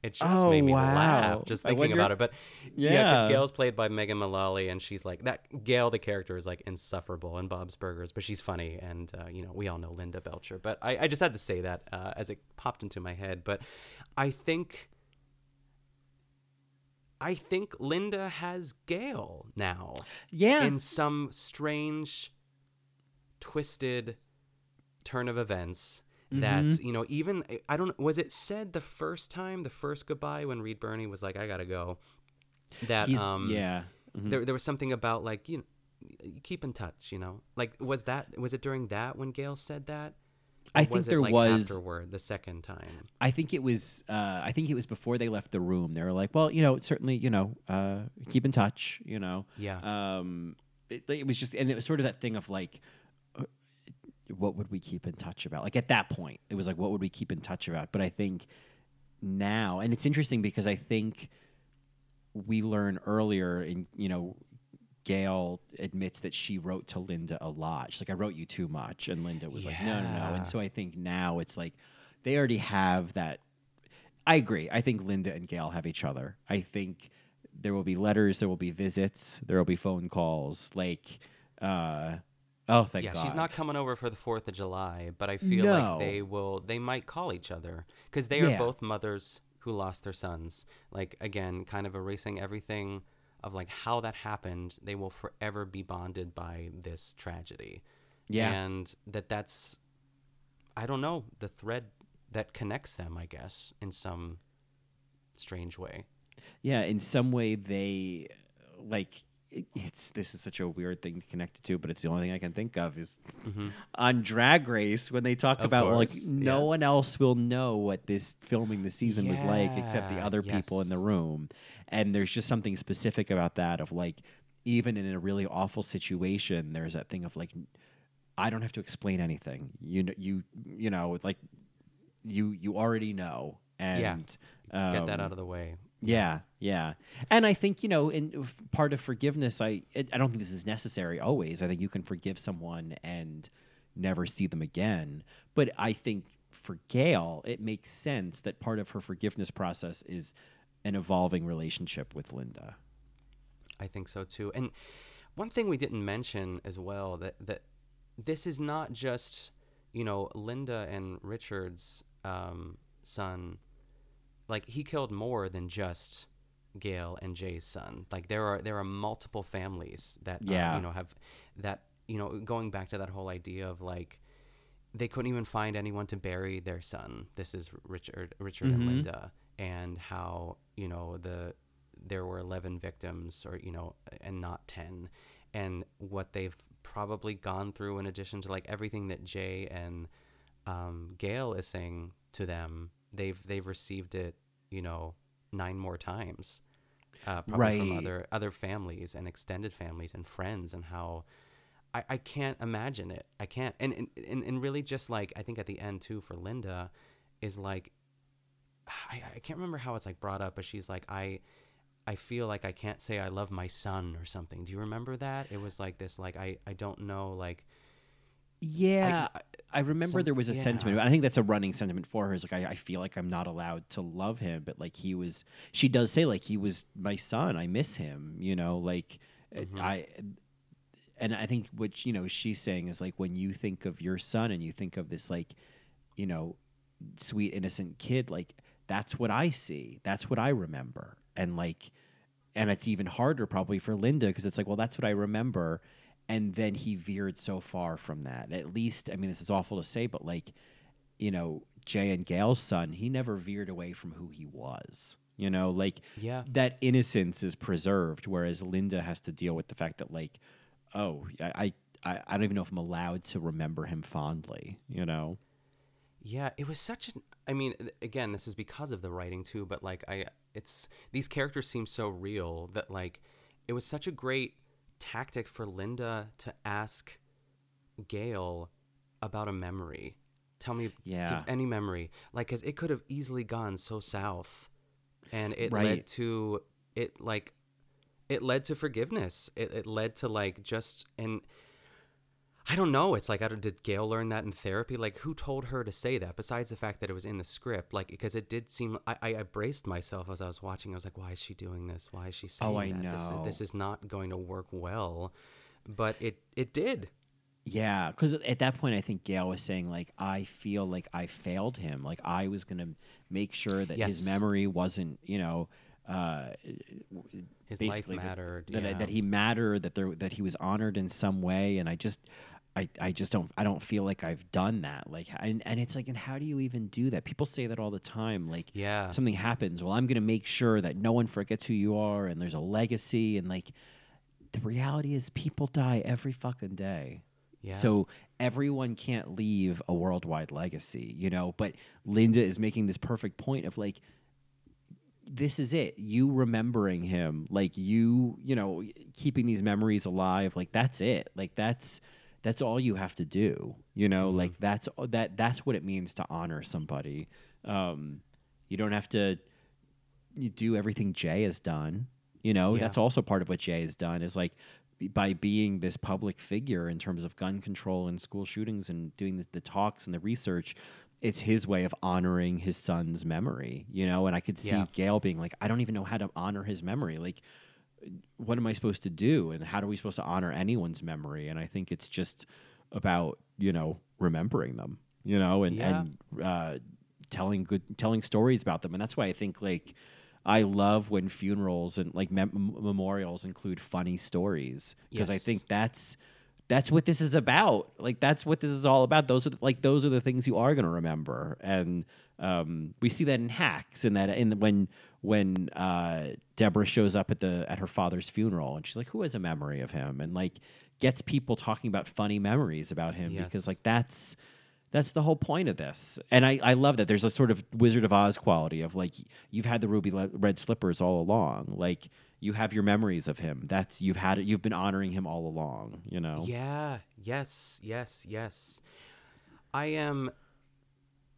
It just
Oh,
made me
wow.
laugh just thinking
wonder
about it. But yeah, because
Yeah.
Gail's played by Megan Mullally, and she's like that. Gail, the character, is like insufferable in Bob's Burgers, but she's funny, and uh, you know we all know Linda Belcher. But I, I just had to say that uh, as it popped into my head. But I think. I think Linda has Gail now.
Yeah.
In some strange, twisted turn of events that
Mhm.
you know even i don't was it said the first time the first goodbye when reed Birney was like i gotta go that
He's-
um
yeah. Mhm.
there, there was something about like you know keep in touch you know like was that was it during that when gail said that
I think there
like,
was-
afterward the second time
I think it was. Uh, I think it was before they left the room. They were like, "Well, you know, certainly, you know, uh, keep in touch." You know.
Yeah.
Um, it, it was just, and it was sort of that thing of like, what would we keep in touch about? Like at that point, it was like, what would we keep in touch about? But I think now, and it's interesting because I think we learn earlier in you know. Gail admits that she wrote to Linda a lot. She's like, I wrote you too much. And Linda was like, no, no, no. And so I think now it's like they already have that. I agree. I think Linda and Gail have each other. I think there will be letters, there will be visits, there will be phone calls. Like, uh, oh, thank you.
yeah
God.
she's not coming over for the fourth of july but i feel
No.
like they will they might call each other because they are both mothers who lost their sons like again kind of erasing everything of like how that happened they will forever be bonded by this tragedy
Yeah.
and that that's i don't know the thread that connects them i guess in some strange way
Yeah, in some way they like it, it's this is such a weird thing to connect it to, but it's the only thing I can think of is
Mhm.
on Drag Race when they talk
Of
about like no
yes.
one else will know what this filming the season was like except the
Yeah,
other people in the room, and there's just something specific about that of like even in a really awful situation, there's that thing of like I don't have to explain anything. You know, you you know, like you you already know, and
Yeah. get that
um,
out of the way
yeah, yeah, and I think you know, in part of forgiveness, I it, I don't think this is necessary always. I think you can forgive someone and never see them again. But I think for Gail, it makes sense that part of her forgiveness process is an evolving relationship with Linda.
I think so too. And one thing we didn't mention as well that that this is not just you know Linda and Richard's um, son. Like he killed more than just Gail and Jay's son. Like there are there are multiple families that uh,
Yeah.
you know have that you know going back to that whole idea of like they couldn't even find anyone to bury their son. This is Richard, Richard
Mhm.
and Linda, and how you know the there were eleven victims, or you know, and not ten, and what they've probably gone through in addition to like everything that Jay and um, Gail is saying to them. They've they've received it, you know, nine more times, uh, probably from other other families and extended families and friends, and how I, I can't imagine it. I can't. And, and and and really just like I think at the end too for Linda is like I, I can't remember how it's like brought up, but she's like I I feel like I can't say I love my son or something. Do you remember that? It was like this like I I don't know like
Yeah, I,
I-
remember
some-
there was a
yeah.
sentiment. I think that's a running sentiment for her. Is like I, I feel like I'm not allowed to love him, but like he was. She does say like he was my son. I miss him. You know, like
Mhm.
I. And I think what you know she's saying is like when you think of your son and you think of this like, you know, sweet innocent kid, like that's what I see. That's what I remember. And like, and it's even harder probably for Linda because it's like, well, that's what I remember. And then he veered so far from that. At least, I mean, this is awful to say, but like, you know, Jay and Gail's son, he never veered away from who he was. You know, like
Yeah.
that innocence is preserved, whereas Linda has to deal with the fact that like, oh, I, I, I don't even know if I'm allowed to remember him fondly. You know.
Yeah, it was such an. I mean, again, this is because of the writing too, but like I, it's these characters seem so real that like it was such a great tactic for Linda to ask Gail about a memory. Tell me, give
Yeah.
any memory, like, cause it could have easily gone so south, and it led to it like, it led to forgiveness. It, it led to like just and. I don't know. It's like, I don't, did Gail learn that in therapy? Like, who told her to say that? Besides the fact that it was in the script, like, because it did seem. I, I, I braced myself as I was watching. I was like, why is she doing this? Why is she saying
Oh, I
that? This,
know.
this is not going to work well. But it it did.
Yeah, because at that point, I think Gail was saying like, I feel like I failed him. Like I was gonna make sure that
Yes.
his memory wasn't, you know, uh,
His life mattered,
That,
yeah.
that he mattered. That there that he was honored in some way. And I just, I, I just don't I don't feel like I've done that. Like, and, and it's like, and how do you even do that? People say that all the time. Like,
Yeah.
something happens. Well, I'm gonna make sure that no one forgets who you are, and there's a legacy, and like. The reality is, people die every fucking day.
Yeah.
So everyone can't leave a worldwide legacy, you know. But Linda is making this perfect point of like, this is it. You remembering him, like you, you know, keeping these memories alive. Like that's it. Like that's that's all you have to do. You know,
Mm-hmm.
like that's that that's what it means to honor somebody. Um, you don't have to you do everything Jay has done. You know,
Yeah.
that's also part of what Jay has done is like by being this public figure in terms of gun control and school shootings and doing the, the talks and the research, it's his way of honoring his son's memory, you know? And I could see
Yeah.
Gail being like, I don't even know how to honor his memory. Like, what am I supposed to do? And how are we supposed to honor anyone's memory? And I think it's just about, you know, remembering them, you know, and,
Yeah.
and uh, telling good, telling stories about them. And that's why I think like, I love when funerals and like mem- memorials include funny stories because I think that's that's what this is about. Like that's what this is all about. Those are the, like those are the things you are going to remember, and um, we see that in Hacks and that in when when uh, Deborah shows up at the at her father's funeral and she's like, "Who has a memory of him?" and like gets people talking about funny memories about him
Yes.
because like that's that's the whole point of this and I, I love that there's a sort of wizard of oz quality of like you've had the ruby le- red slippers all along like you have your memories of him that's you've had it you've been honoring him all along you know
Yeah. Yes. Yes. Yes. I am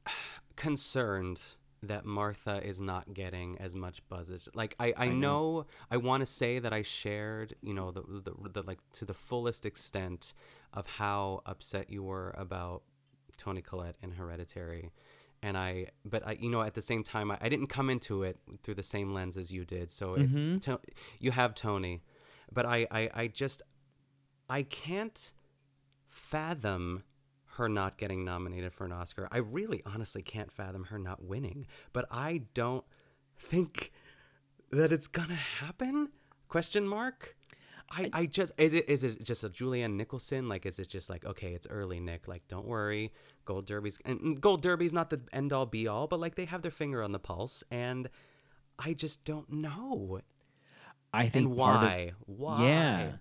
concerned that Martha is not getting as much buzz as like I, I,
I know.
know. I want to say that I shared you know the, the the like to the fullest extent of how upset you were about Toni Collette and Hereditary and I but I you know at the same time I, I didn't come into it through the same lens as you did so it's mm-hmm. to, you have Toni but I, I I just I can't fathom her not getting nominated for an Oscar. I really honestly can't fathom her not winning, but I don't think that it's gonna happen? Question mark? I, I just is it is it just a Julianne Nicholson like is it just like okay it's early Nick like don't worry Gold Derby's and- Gold Derby's not the end all be all but like they have their finger on the pulse and I just don't know
I think
and
part of-
why why
Yeah.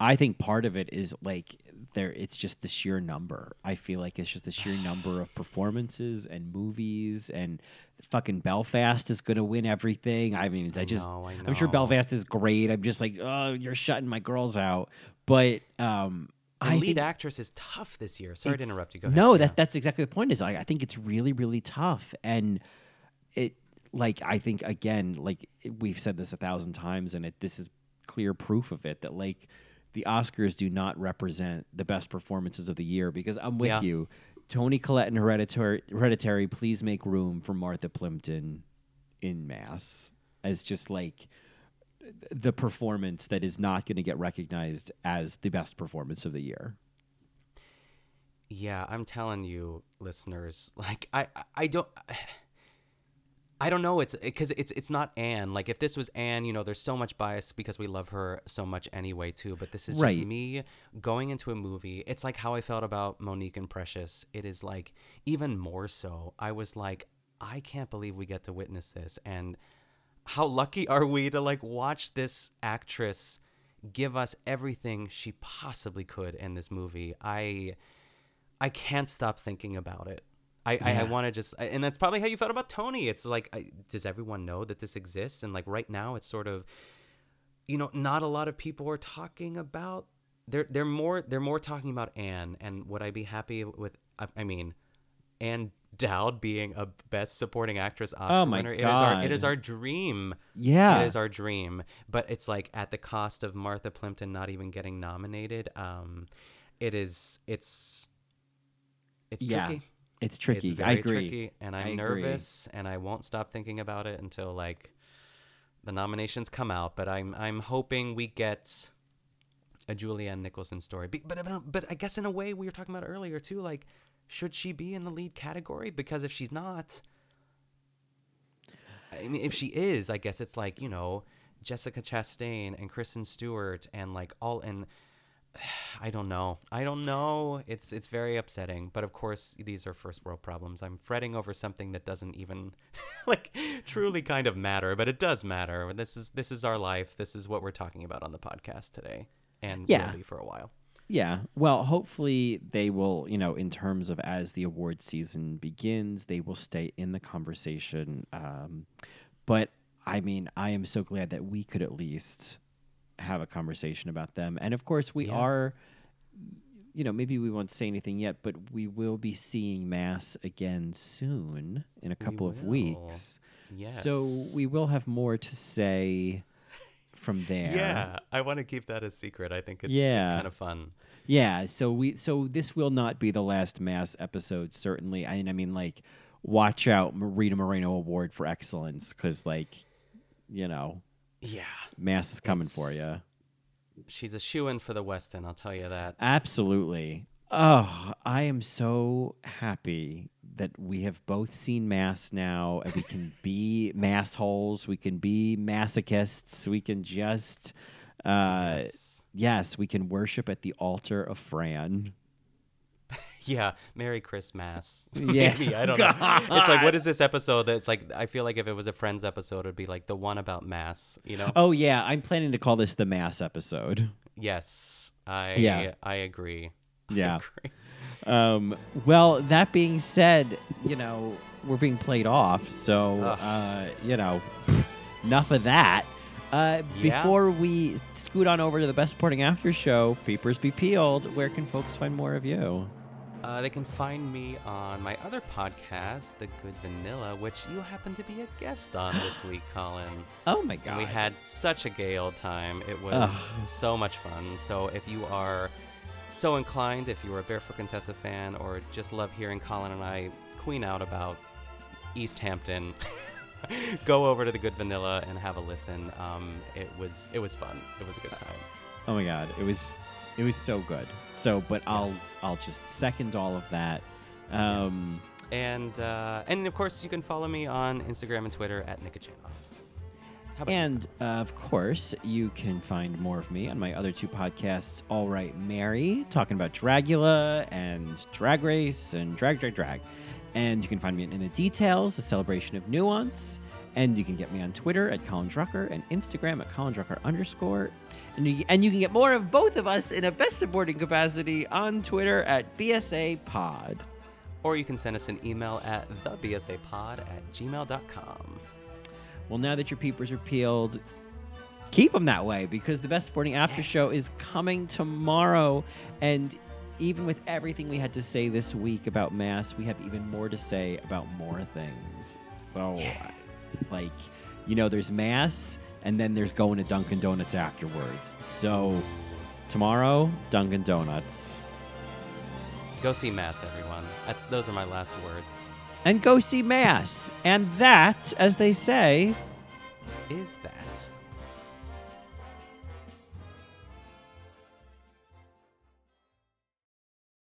I think part of it is like there it's just the sheer number. I feel like it's just the sheer number of performances and movies and fucking Belfast is going to win everything. I mean, I,
I
just
know, I
I'm sure. Belfast is great. I'm just like, "Oh, you're shutting my girls out." But um I
lead
think
actress is tough this year. Sorry to interrupt you. Go ahead.
No,
Yeah.
that that's exactly the point. Is I, I think it's really really tough, and it like I think again like we've said this a thousand times, and it this is clear proof of it that like the Oscars do not represent the best performances of the year because I'm with
Yeah.
you. Toni Collette in Hereditary, Hereditary, please make room for Martha Plimpton in Mass as just like the performance that is not going to get recognized as the best performance of the year.
Yeah, I'm telling you, listeners. Like, I, I- I don't, I don't know. It's because it's it's not Ann. Like, if this was Ann, you know, there's so much bias because we love her so much anyway, too. But this is just me going into a movie. It's like how I felt about Mo'Nique and Precious. It is like even more so. I was like, I can't believe we get to witness this, and how lucky are we to like watch this actress give us everything she possibly could in this movie. I I can't stop thinking about it. I, I, I want to just, and that's probably how you felt about Toni. It's like, I, does everyone know that this exists? And like right now, it's sort of, you know, not a lot of people are talking about they're they're more they're more talking about Ann and would I be happy with I, I mean Ann Dowd being a best supporting actress Oscar
Oh my
winner. It is our it
God.
is our dream.
Yeah.
It is our dream. But it's like at the cost of Martha Plimpton not even getting nominated. Um it is it's it's
Yeah,
tricky.
It's tricky.
It's
I agree.
tricky and I'm
I agree.
nervous and I won't stop thinking about it until like the nominations come out, but I'm I'm hoping we get a Julianne Nicholson story. But but, um, but I guess in a way we were talking about earlier too, like should she be in the lead category? Because if she's not, I mean, if she is, I guess it's like you know Jessica Chastain and Kristen Stewart and like all and I don't know. I don't know. It's it's very upsetting. But of course, these are first world problems. I'm fretting over something that doesn't even like truly kind of matter, but it does matter. This is this is our life. This is what we're talking about on the podcast today, and
Yeah.
will be for a while.
Yeah. Well, hopefully they will, you know, in terms of as the award season begins, they will stay in the conversation. Um, but I mean, I am so glad that we could at least have a conversation about them. And of course, we
Yeah.
are, you know, maybe we won't say anything yet, but we will be seeing Mass again soon in a couple of
will.
weeks. So we will have more to say from there.
Yeah, I want to keep that a secret. I think it's,
Yeah.
it's kind of fun.
Yeah, so we so this will not be the last mass episode certainly. I, mean I mean like watch out Rita Moreno award for excellence cuz like you know,
Yeah,
mass is coming for you.
she's a shoe in for the Weston. I'll tell you that.
Absolutely. Oh, I am so happy that we have both seen mass now and we can be mass holes, we can be masochists, we can just uh
Yes.
yes, we can worship at the altar of Fran.
Yeah, Merry Christmas.
Yeah.
Maybe I don't know. It's like what is this episode? That's like I feel like if it was a Friends episode, it'd be like the one about mass. You know?
Oh yeah, I'm planning to call this the mass episode.
Yes, I
Yeah.
I agree. I
Yeah.
agree.
Um, well, that being said, you know we're being played off, so uh, you know, enough of that. Uh,
Yeah.
Before we scoot on over to the best supporting after show, Peepers Be Peeled. Where can folks find more of you?
Uh, they can find me on my other podcast, The Good Vanilla, which you happen to be a guest on this week, Colin.
Oh my
And
god,
we had such a gay old time. It was
Ugh.
so much fun. So if you are so inclined, if you are a Barefoot Contessa fan, or just love hearing Colin and I queen out about East Hampton, go over to the Good Vanilla and have a listen. Um, it was it was fun. It was a good time.
Oh my god, it was it was so good. So, but I'll I'll just second all of that. Um,
Yes. And uh, and of course you can follow me on Instagram and Twitter at you?
And uh, of course, you can find more of me on my other two podcasts, All Right Mary, talking about Dragula and Drag Race and Drag, Drag, Drag. And you can find me in, in the Details, a celebration of nuance. And you can get me on Twitter at Colin Drucker and Instagram at Colin Drucker underscore. And you, and you can get more of both of us in a best supporting capacity on Twitter at BSA Pod.
Or you can send us an email at thebsapod at gmail.com.
Well, now that your peepers are peeled, keep them that way because the best supporting after show is coming tomorrow. And even with everything we had to say this week about Mass, we have even more to say about more things. So, like, you know, there's Mass and then there's going to Dunkin' Donuts afterwards. So, tomorrow, Dunkin' Donuts.
Go see Mass, everyone. That's those are my last words.
And go see Mass. And that, as they say,
Is that